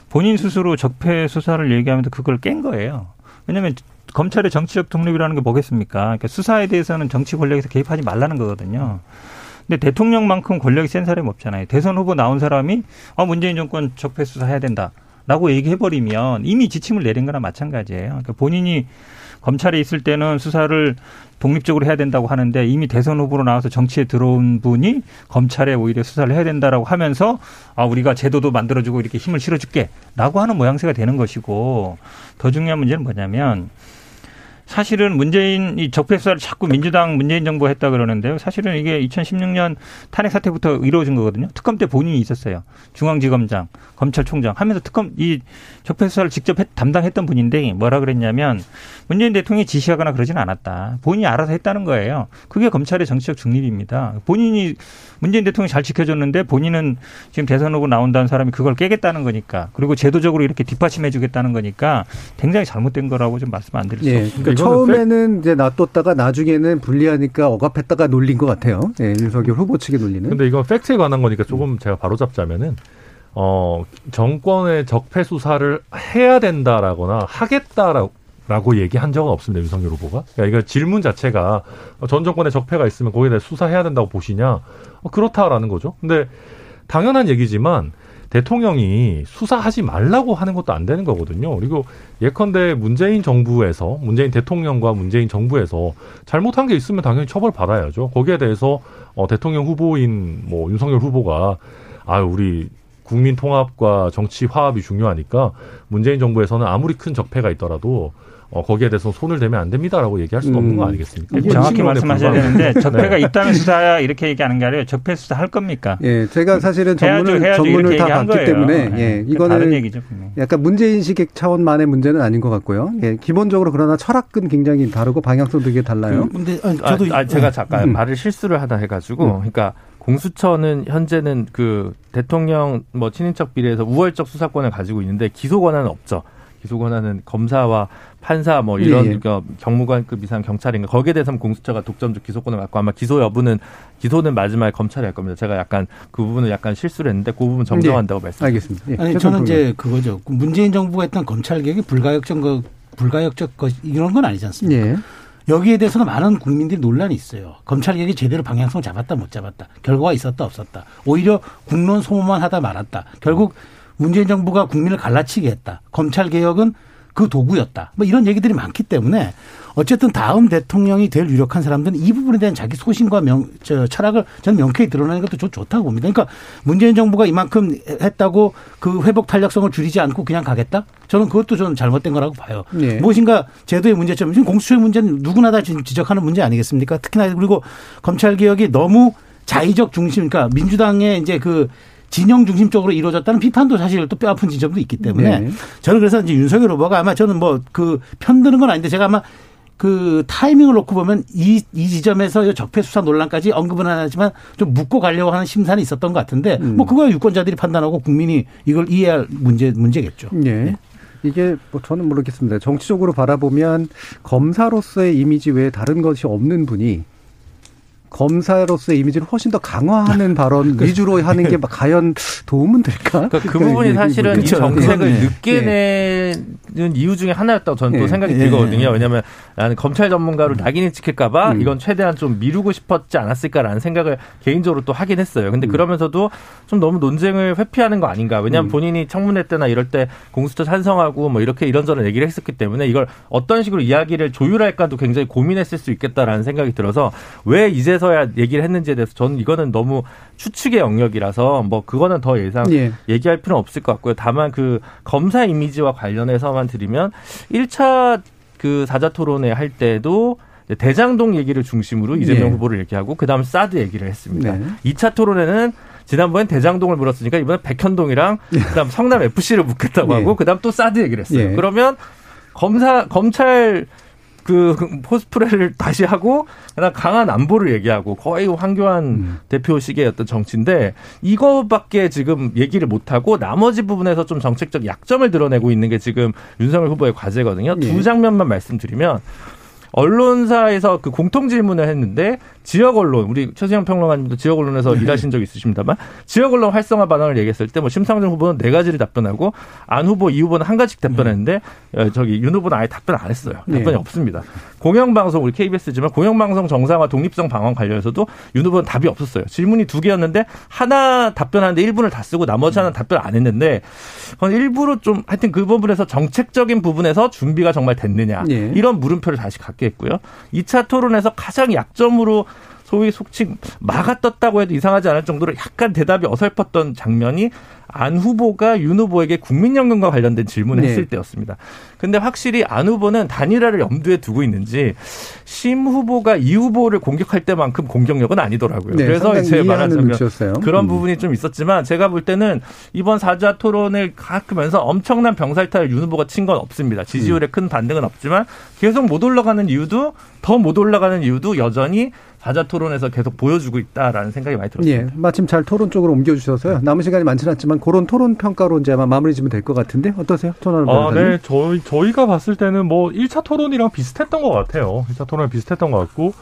본인 스스로 적폐 수사를 얘기하면서 그걸 깬 거예요. 왜냐하면 검찰의 정치적 독립이라는 게 뭐겠습니까? 그러니까 수사에 대해서는 정치 권력에서 개입하지 말라는 거거든요. 근데 대통령만큼 권력이 센 사람이 없잖아요. 대선 후보 나온 사람이 아 문재인 정권 적폐 수사해야 된다. 라고 얘기해버리면 이미 지침을 내린 거나 마찬가지예요. 그러니까 본인이 검찰에 있을 때는 수사를 독립적으로 해야 된다고 하는데 이미 대선 후보로 나와서 정치에 들어온 분이 검찰에 오히려 수사를 해야 된다라고 하면서 아 우리가 제도도 만들어주고 이렇게 힘을 실어줄게라고 하는 모양새가 되는 것이고 더 중요한 문제는 뭐냐면 사실은 문재인 이 적폐 수사를 자꾸 민주당 문재인 정부가 했다 그러는데요. 사실은 이게 2016년 탄핵 사태부터 이루어진 거거든요. 특검 때 본인이 있었어요. 중앙지검장, 검찰총장 하면서 특검 이 적폐 수사를 직접 했, 담당했던 분인데 뭐라 그랬냐면 문재인 대통령이 지시하거나 그러지는 않았다. 본인이 알아서 했다는 거예요. 그게 검찰의 정치적 중립입니다. 본인이 문재인 대통령이 잘 지켜줬는데 본인은 지금 대선 후보 나온다는 사람이 그걸 깨겠다는 거니까 그리고 제도적으로 이렇게 뒷받침해 주겠다는 거니까 굉장히 잘못된 거라고 좀 말씀 안 드릴 수 예, 없습니다. 그러니까 처음에는 이제 놔뒀다가 나중에는 불리하니까 억압했다가 놀린 것 같아요. 예, 윤석열 후보 측의 논리는. 근데 이건 팩트에 관한 거니까 조금 제가 바로 잡자면은 어, 정권의 적폐 수사를 해야 된다라거나 하겠다라고 라고 얘기한 적은 없습니다. 윤석열 후보가. 그러니까 이거 질문 자체가 전 정권에 적폐가 있으면 거기에 대해 수사해야 된다고 보시냐? 어, 그렇다라는 거죠. 근데 당연한 얘기지만 대통령이 수사하지 말라고 하는 것도 안 되는 거거든요. 그리고 예컨대 문재인 정부에서 문재인 대통령과 문재인 정부에서 잘못한 게 있으면 당연히 처벌 받아야죠. 거기에 대해서 어, 대통령 후보인 뭐 윤석열 후보가 아 우리 국민 통합과 정치 화합이 중요하니까 문재인 정부에서는 아무리 큰 적폐가 있더라도 어, 거기에 대해서 손을 대면 안 됩니다라고 얘기할 수는 없는 거 음. 아니겠습니까? 정확히 말씀하셔야 되는데 [laughs] 적폐가 네. 있다는 수사야 이렇게 얘기하는 게 아니라 적폐 수사 할 겁니까? 예, 제가 사실은 전문을 해야죠, 전문을 다 봤기 거예요. 때문에 네. 예, 이거는 얘기죠, 약간 문제 인식 차원만의 문제는 아닌 것 같고요. 예, 기본적으로 그러나 철학은 굉장히 다르고 방향성도 되게 달라요. 그, 근데 아니, 저도 아, 아, 제가 잠깐 음. 말을 실수를 하다 해가지고 음. 그러니까 공수처는 현재는 그 대통령 뭐 친인척 비리에서 우월적 수사권을 가지고 있는데 기소 권한은 없죠. 기소 권한은 검사와 판사 뭐 이런 예, 예. 그 경무관급 이상 경찰인가 거기에 대해서는 공수처가 독점적 기소권을 갖고 아마 기소 여부는 기소는 마지막에 검찰이 할 겁니다. 제가 약간 그 부분을 약간 실수를 했는데 그 부분 정정한다고 네. 말씀드렸습니다. 알겠습니다. 예. 아니 저는 이제 그거죠. 문재인 정부가 했던 검찰 개혁이 불가역적 거 불가역적 것 이런 건 아니지 않습니까? 예. 여기에 대해서는 많은 국민들이 논란이 있어요. 검찰 개혁이 제대로 방향성 잡았다 못 잡았다. 결과가 있었다 없었다. 오히려 국론 소모만 하다 말았다. 결국 문재인 정부가 국민을 갈라치게 했다. 검찰 개혁은 그 도구였다. 뭐 이런 얘기들이 많기 때문에 어쨌든 다음 대통령이 될 유력한 사람들은 이 부분에 대한 자기 소신과 명, 저, 철학을 저는 명쾌히 드러내는 것도 좋, 좋다고 봅니다. 그러니까 문재인 정부가 이만큼 했다고 그 회복 탄력성을 줄이지 않고 그냥 가겠다? 저는 그것도 저는 잘못된 거라고 봐요. 네. 무엇인가 제도의 문제점, 지금 공수처의 문제는 누구나 다 지적하는 문제 아니겠습니까? 특히나 그리고 검찰 개혁이 너무 자의적 중심, 그러니까 민주당의 이제 그 진영 중심적으로 이루어졌다는 비판도 사실 또 뼈아픈 지점도 있기 때문에 네. 저는 그래서 이제 윤석열 후보가 아마 저는 뭐 그 편드는 건 아닌데 제가 아마 그 타이밍을 놓고 보면 이, 이 지점에서 적폐 수사 논란까지 언급은 안 하지만 좀 묻고 가려고 하는 심산이 있었던 것 같은데 음. 뭐 그거야 유권자들이 판단하고 국민이 이걸 이해할 문제 문제겠죠. 네. 네. 이게 뭐 저는 모르겠습니다. 정치적으로 바라보면 검사로서의 이미지 외에 다른 것이 없는 분이 검사로서의 이미지를 훨씬 더 강화하는 발언 그 [laughs] 위주로 하는 게 과연 도움은 될까? 그러니까 그 부분이 사실은 그렇죠. 이 정책을 네. 늦게 네. 내는 이유 중에 하나였다고 저는 네. 또 생각이 네. 들거든요. 왜냐하면 나는 검찰 전문가로 낙인이 찍힐까봐 음. 이건 최대한 좀 미루고 싶었지 않았을까라는 생각을 개인적으로 또 하긴 했어요. 근데 음. 그러면서도 좀 너무 논쟁을 회피하는 거 아닌가? 왜냐하면 음. 본인이 청문회 때나 이럴 때 공수처 찬성하고 뭐 이렇게 이런저런 얘기를 했었기 때문에 이걸 어떤 식으로 이야기를 조율할까도 굉장히 고민했을 수 있겠다라는 생각이 들어서 왜 이제 그제서야 얘기를 했는지에 대해서 저는 이거는 너무 추측의 영역이라서 뭐 그거는 더 예상 예. 얘기할 필요는 없을 것 같고요. 다만 그 검사 이미지와 관련해서만 드리면 1차 그 사자 토론회 할 때도 대장동 얘기를 중심으로 이재명 예. 후보를 얘기하고 그다음 사드 얘기를 했습니다. 네. 2차 토론회는 지난번엔 대장동을 물었으니까 이번에 백현동이랑 예. 그다음 성남 FC를 묻겠다고 예. 하고 그다음 또 사드 얘기를 했어요. 예. 그러면 검사 검찰 그 포스프레를 [laughs] 다시 하고 그다음 강한 안보를 얘기하고 거의 황교안 음. 대표식의 어떤 정치인데 이거밖에 지금 얘기를 못 하고 나머지 부분에서 좀 정책적 약점을 드러내고 있는 게 지금 윤석열 후보의 과제거든요. 두 예. 장면만 말씀드리면 언론사에서 그 공통 질문을 했는데 지역 언론 우리 최수영 평론가님도 지역 언론에서 네. 일하신 적 있으십니다만 지역 언론 활성화 반응을 얘기했을 때 뭐 심상정 후보는 네 가지를 답변하고 안 후보 이 후보는 한 가지씩 답변했는데 네. 저기 윤 후보는 아예 답변 안 했어요. 답변이 네. 없습니다. 공영방송 우리 KBS지만 공영방송 정상화 독립성 방언 관련해서도 윤 후보는 답이 없었어요. 질문이 두 개였는데 하나 답변하는데 1분을 다 쓰고 나머지 하나 답변 안 했는데 일부러 좀 하여튼 그 부분에서 정책적인 부분에서 준비가 정말 됐느냐 네. 이런 물음표를 다시 갖게 했고요. 2차 토론에서 가장 약점으로 소위 속칭 막아 떴다고 해도 이상하지 않을 정도로 약간 대답이 어설펐던 장면이 안 후보가 윤 후보에게 국민연금과 관련된 질문을 네. 했을 때였습니다. 근데 확실히 안 후보는 단일화를 염두에 두고 있는지 심 후보가 이 후보를 공격할 때만큼 공격력은 아니더라고요. 네, 그래서 이제 말하자면 그런 음. 부분이 좀 있었지만 제가 볼 때는 이번 사자 토론을 가면서 엄청난 병살타를 윤 후보가 친 건 없습니다. 지지율에 음. 큰 반등은 없지만 계속 못 올라가는 이유도 더 못 올라가는 이유도 여전히 사자 토론에서 계속 보여주고 있다라는 생각이 많이 들었습니다. 예, 마침 잘 토론 쪽으로 옮겨주셔서요. 남은 시간이 많지는 않지만 그런 토론 평가로 이제 아마 마무리 지면 될 것 같은데 어떠세요? 전화는 아, 네. 저희, 저희가 봤을 때는 뭐 1차 토론이랑 비슷했던 것 같아요. 1차 토론이랑 비슷했던 것 같고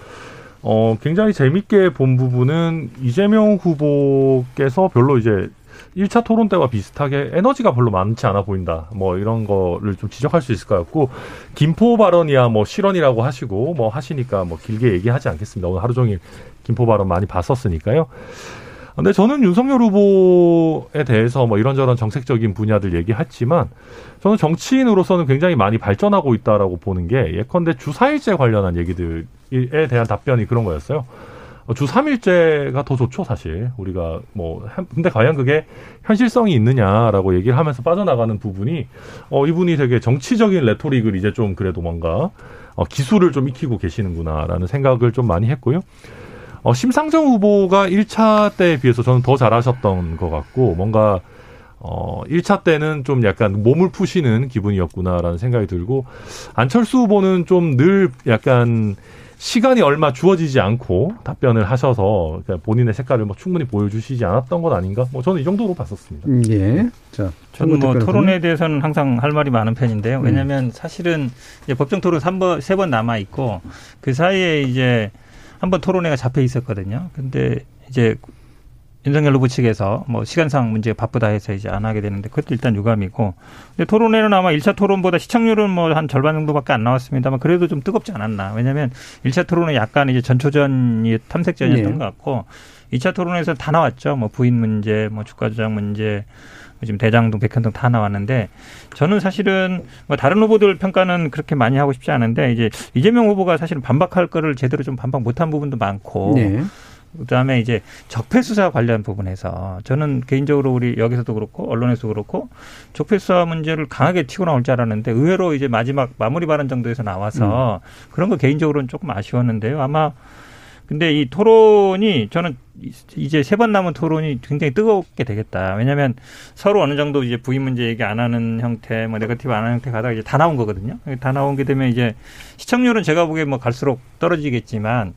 어, 굉장히 재밌게 본 부분은 이재명 후보께서 별로 이제 1차 토론 때와 비슷하게 에너지가 별로 많지 않아 보인다. 뭐 이런 거를 좀 지적할 수 있을 것 같고 김포 발언이야 뭐 실언이라고 하시고 뭐 하시니까 뭐 길게 얘기하지 않겠습니다. 오늘 하루 종일 김포 발언 많이 봤었으니까요. 근데 저는 윤석열 후보에 대해서 뭐 이런저런 정책적인 분야들 얘기했지만 저는 정치인으로서는 굉장히 많이 발전하고 있다라고 보는 게 예컨대 주사일제 관련한 얘기들에 대한 답변이 그런 거였어요. 어, 주 3일제가 더 좋죠, 사실. 우리가 뭐, 근데 과연 그게 현실성이 있느냐라고 얘기를 하면서 빠져나가는 부분이, 어, 이분이 되게 정치적인 레토릭을 이제 좀 그래도 뭔가, 어, 기술을 좀 익히고 계시는구나라는 생각을 좀 많이 했고요. 어, 심상정 후보가 1차 때에 비해서 저는 더 잘하셨던 것 같고, 뭔가, 어, 1차 때는 좀 약간 몸을 푸시는 기분이었구나라는 생각이 들고, 안철수 후보는 좀 늘 약간, 시간이 얼마 주어지지 않고 답변을 하셔서 본인의 색깔을 뭐 충분히 보여주시지 않았던 것 아닌가? 뭐 저는 이 정도로 봤었습니다. 음, 예. 자, 저는 뭐 토론에 대해서는 항상 할 말이 많은 편인데요. 왜냐하면 음. 사실은 이제 법정 토론 3번, 3번 남아 있고 그 사이에 이제 한번 토론회가 잡혀 있었거든요. 근데 이제 윤석열 후보 측에서 뭐 시간상 문제가 바쁘다 해서 이제 안 하게 되는데 그것도 일단 유감이고. 근데 토론회는 아마 1차 토론보다 시청률은 뭐 한 절반 정도밖에 안 나왔습니다만 그래도 좀 뜨겁지 않았나. 왜냐하면 1차 토론은 약간 이제 전초전이 탐색전이었던 네. 것 같고 2차 토론에서 다 나왔죠. 뭐 부인 문제, 뭐 주가 조작 문제, 지금 대장동, 백현동 다 나왔는데 저는 사실은 뭐 다른 후보들 평가는 그렇게 많이 하고 싶지 않은데 이제 이재명 후보가 사실은 반박할 거를 제대로 좀 반박 못한 부분도 많고 네. 그다음에 이제 적폐 수사 관련 부분에서 저는 개인적으로 우리 여기서도 그렇고 언론에서도 그렇고 적폐 수사 문제를 강하게 튀고 나올 줄 알았는데 의외로 이제 마지막 마무리 발언 정도에서 나와서 음. 그런 거 개인적으로는 조금 아쉬웠는데요. 아마 근데 이 토론이 저는 이제 세 번 남은 토론이 굉장히 뜨겁게 되겠다. 왜냐하면 서로 어느 정도 이제 부인 문제 얘기 안 하는 형태, 뭐 네거티브 안 하는 형태 가다가 이제 다 나온 거거든요. 다 나온 게 되면 이제 시청률은 제가 보기에 뭐 갈수록 떨어지겠지만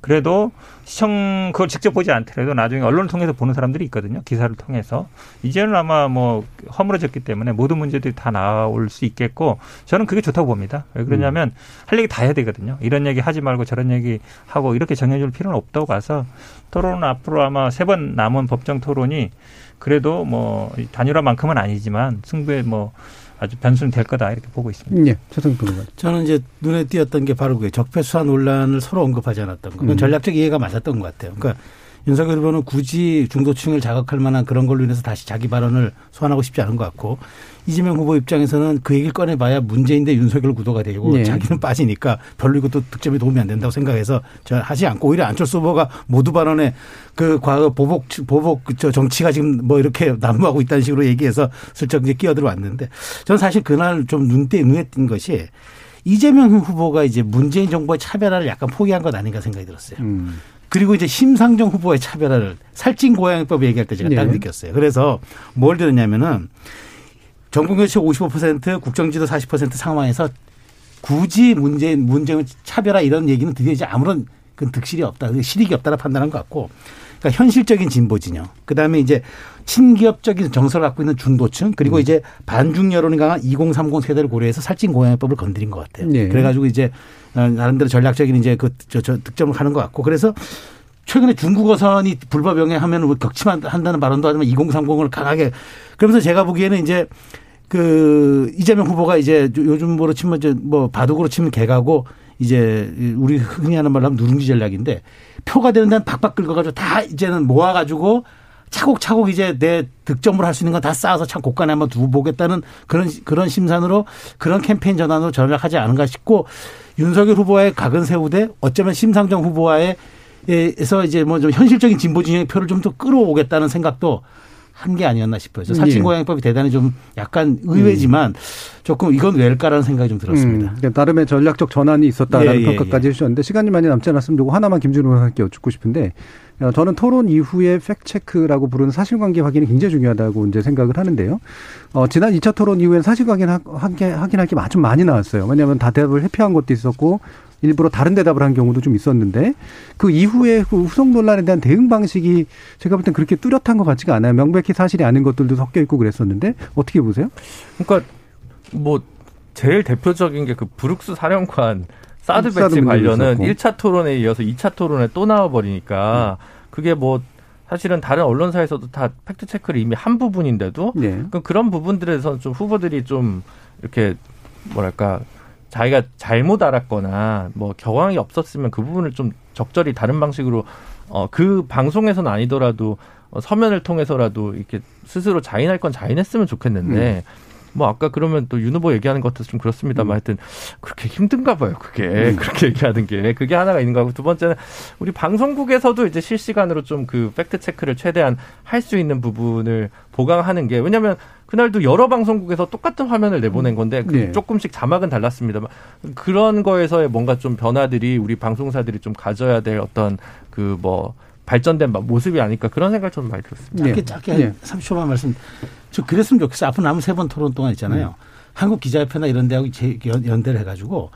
그래도 시청 그걸 직접 보지 않더라도 나중에 언론을 통해서 보는 사람들이 있거든요. 기사를 통해서 이제는 아마 뭐 허물어졌기 때문에 모든 문제들이 다 나올 수 있겠고 저는 그게 좋다고 봅니다. 왜 그러냐면 음. 할 얘기 다 해야 되거든요. 이런 얘기 하지 말고 저런 얘기 하고 이렇게 정해줄 필요는 없다고 봐서 토론은 앞으로 아마 세 번 남은 법정 토론이 그래도 뭐 단일화만큼은 아니지만 승부에 뭐 아주 변수는 될 거다 이렇게 보고 있습니다. 예, 최성 변호사. 저는 이제 눈에 띄었던 게 바로 그 적폐 수사 논란을 서로 언급하지 않았던 거. 그건 음. 전략적 이해가 맞았던 것 같아요. 그러니까 윤석열 후보는 굳이 중도층을 자극할 만한 그런 걸로 인해서 다시 자기 발언을 소환하고 싶지 않은 것 같고 이재명 후보 입장에서는 그 얘기를 꺼내봐야 문재인 대 윤석열 구도가 되고 네. 자기는 빠지니까 별로 이것도 득점에 도움이 안 된다고 생각해서 저 하지 않고 오히려 안철수 후보가 모두 발언에 그 과거 보복 보복 저 정치가 지금 뭐 이렇게 [laughs] 난무하고 있다는 식으로 얘기해서 슬쩍 이제 끼어들어 왔는데 저는 사실 그날 좀 눈대 눈에 띈 것이 이재명 후보가 이제 문재인 정부의 차별화를 약간 포기한 것 아닌가 생각이 들었어요. 음. 그리고 이제 심상정 후보의 차별화를 살찐 고양이법 얘기할 때 제가 딱 네. 느꼈어요. 그래서 뭘 들었냐면은 정부 교체 55% 국정지도 40% 상황에서 굳이 문재인 문재인 차별화 이런 얘기는 드디어 이제 아무런 그 득실이 없다, 실익이 없다라 판단한 것 같고, 그러니까 현실적인 진보 진영, 그 다음에 이제 친기업적인 정서를 갖고 있는 중도층, 그리고 음. 이제 반중 여론이 강한 2030 세대를 고려해서 살찐 고양이법을 건드린 것 같아요. 네. 그래가지고 이제 어, 나름대로 전략적인 이제 그 저, 저 득점을 하는 것 같고, 그래서 최근에 중국어선이 불법 영해하면 격침한다는 발언도 하지만 2030을 강하게. 그러면서 제가 보기에는 이제 그 이재명 후보가 이제 요즘으로 치면 뭐 바둑으로 치면 개가고 이제 우리 흔히 하는 말로 하면 누룽지 전략인데 표가 되는 데는 박박 긁어가지고 다 이제는 모아가지고 차곡차곡 이제 내 득점을 할 수 있는 건 다 쌓아서 참 곳간에 한번 두고 보겠다는 그런 그런 심산으로 그런 캠페인 전환으로 전략하지 않은가 싶고 윤석열 후보와의 각은 세우되 어쩌면 심상정 후보와의 에서 이제 뭐 좀 현실적인 진보 진영의 표를 좀 더 끌어오겠다는 생각도 한 게 아니었나 싶어요. 살친고양이법이 예. 대단히 좀 약간 의외지만 음. 조금 이건 왜일까라는 생각이 좀 들었습니다. 음, 그러니까 나름의 전략적 전환이 있었다라는 예, 예, 평가까지 예. 해주셨는데 시간이 많이 남지 않았으면 요거 하나만 김준호 의원께 여쭙고 싶은데 어, 저는 토론 이후에 팩체크라고 부르는 사실관계 확인이 굉장히 중요하다고 이제 생각을 하는데요. 어, 지난 2차 토론 이후엔 사실관계 확인할 게 아주 많이 나왔어요. 왜냐하면 다 대답을 회피한 것도 있었고 일부러 다른 대답을 한 경우도 좀 있었는데 그 이후에 그 후속 논란에 대한 대응 방식이 제가 볼 땐 그렇게 뚜렷한 것 같지가 않아요. 명백히 사실이 아닌 것들도 섞여 있고 그랬었는데 어떻게 보세요? 그러니까 뭐 제일 대표적인 게 그 브룩스 사령관 사드 배치 관련은 1차 토론에 이어서 2차 토론에 또 나와버리니까 음. 그게 뭐 사실은 다른 언론사에서도 다 팩트 체크를 이미 한 부분인데도 네. 그런 부분들에서 좀 후보들이 좀 이렇게 뭐랄까 자기가 잘못 알았거나 뭐 경황이 없었으면 그 부분을 좀 적절히 다른 방식으로 어 그 방송에서는 아니더라도 어, 서면을 통해서라도 이렇게 스스로 자인할 건 자인했으면 좋겠는데 음. 뭐 아까 그러면 또 윤 후보 얘기하는 것도 좀 그렇습니다만 음. 하여튼 그렇게 힘든가 봐요. 그게 음. [laughs] 그렇게 얘기하는 게 그게 하나가 있는 거고 두 번째는 우리 방송국에서도 이제 실시간으로 좀 그 팩트 체크를 최대한 할 수 있는 부분을 보강하는 게 왜냐하면 그날도 여러 방송국에서 똑같은 화면을 내보낸 건데 그 네. 조금씩 자막은 달랐습니다만 그런 거에서의 뭔가 좀 변화들이 우리 방송사들이 좀 가져야 될 어떤 그뭐 발전된 모습이 아닐까 그런 생각 좀 많이 들었습니다. 짧게 짧게 네. 30초만 말씀. 저 그랬으면 좋겠어요. 앞으로 남은 세 번 토론 동안 있잖아요. 네. 한국 기자협회나 이런 데하고 연대를 해가지고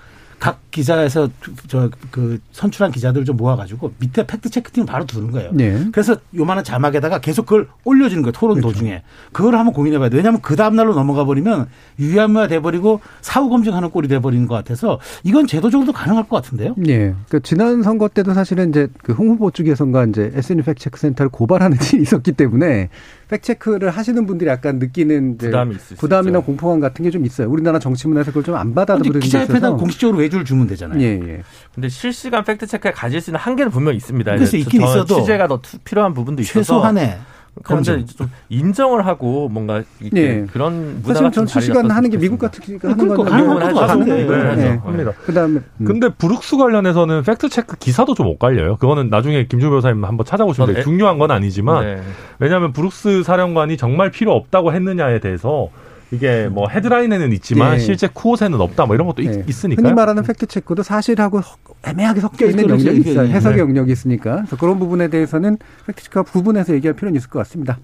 각 기자에서 저 그 선출한 기자들 좀 모아가지고 밑에 팩트 체크팀을 바로 두는 거예요. 네. 그래서 요만한 자막에다가 계속 그걸 올려주는 거예요. 토론 그렇죠. 도중에. 그걸 한번 고민해봐야 돼. 왜냐하면 그 다음 날로 넘어가 버리면 유야무야 돼버리고 사후 검증하는 꼴이 돼버리는 것 같아서 이건 제도적으로도 가능할 것 같은데요. 네. 그 지난 선거 때도 사실은 이제 그 홍 후보 쪽에선가 이제 SNU 팩트체크 센터를 고발하는 [laughs] 일이 있었기 때문에 팩트체크를 하시는 분들이 약간 느끼는 부담이 부담이나 공포감 같은 게 좀 있어요. 우리나라 정치 문화에서 그걸 좀 안 받아들이는 기자협회다 공식적으로 외주를 주면 되잖아요. 예, 예. 근데 실시간 팩트 체크에 가질 수 있는 한계는 분명히 있습니다. 그래서 있긴 있어도 취재가 더 필요한 부분도 있어서 최소한의 그런데 좀 인정을 하고 뭔가 네. 그런 문화가 좀 실시간 하는 게 미국 같은 게 하는 건 하는. 네. 네. 합니다. 그다음에 음. 근데 브룩스 관련해서는 팩트 체크 기사도 좀 엇갈려요. 그거는 나중에 김준우 변호사님 한번 찾아보시면 돼요. 중요한 건 아니지만 네. 왜냐하면 브룩스 사령관이 정말 필요 없다고 했느냐에 대해서 이게 뭐 헤드라인에는 있지만 네. 실제 quote에는 없다 뭐 이런 것도 네. 있으니까 흔히 말하는 팩트 체크도 사실하고 애매하게 섞여 있는 그렇죠. 영역이 있어요. 해석의 네. 영역이 있으니까 그래서 그런 부분에 대해서는 팩트 체크와 구분해서 얘기할 필요는 있을 것 같습니다.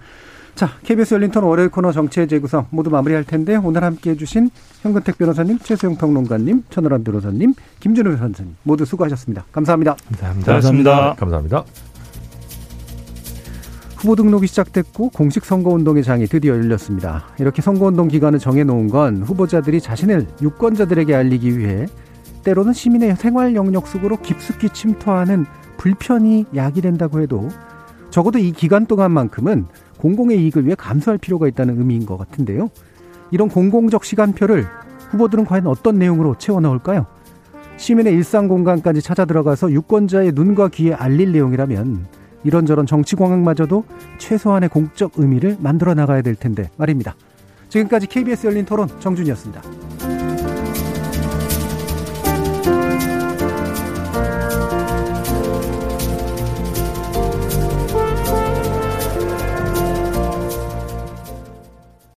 자, KBS 열린 토론 월요일 코너 정치의 재구성 모두 마무리할 텐데 오늘 함께해 주신 현근택 변호사님, 최수영 평론가님, 천하람 변호사님, 김준호 변호사님 모두 수고하셨습니다. 감사합니다. 감사합니다. 감사합니다. 감사합니다. 후보 등록이 시작됐고 공식 선거운동의 장이 드디어 열렸습니다. 이렇게 선거운동 기간을 정해놓은 건 후보자들이 자신을 유권자들에게 알리기 위해 때로는 시민의 생활 영역 속으로 깊숙이 침투하는 불편이 야기된다고 해도 적어도 이 기간 동안만큼은 공공의 이익을 위해 감수할 필요가 있다는 의미인 것 같은데요. 이런 공공적 시간표를 후보들은 과연 어떤 내용으로 채워 넣을까요? 시민의 일상 공간까지 찾아 들어가서 유권자의 눈과 귀에 알릴 내용이라면 이런저런 정치 공학마저도 최소한의 공적 의미를 만들어 나가야 될 텐데 말입니다. 지금까지 KBS 열린 토론 정준이었습니다.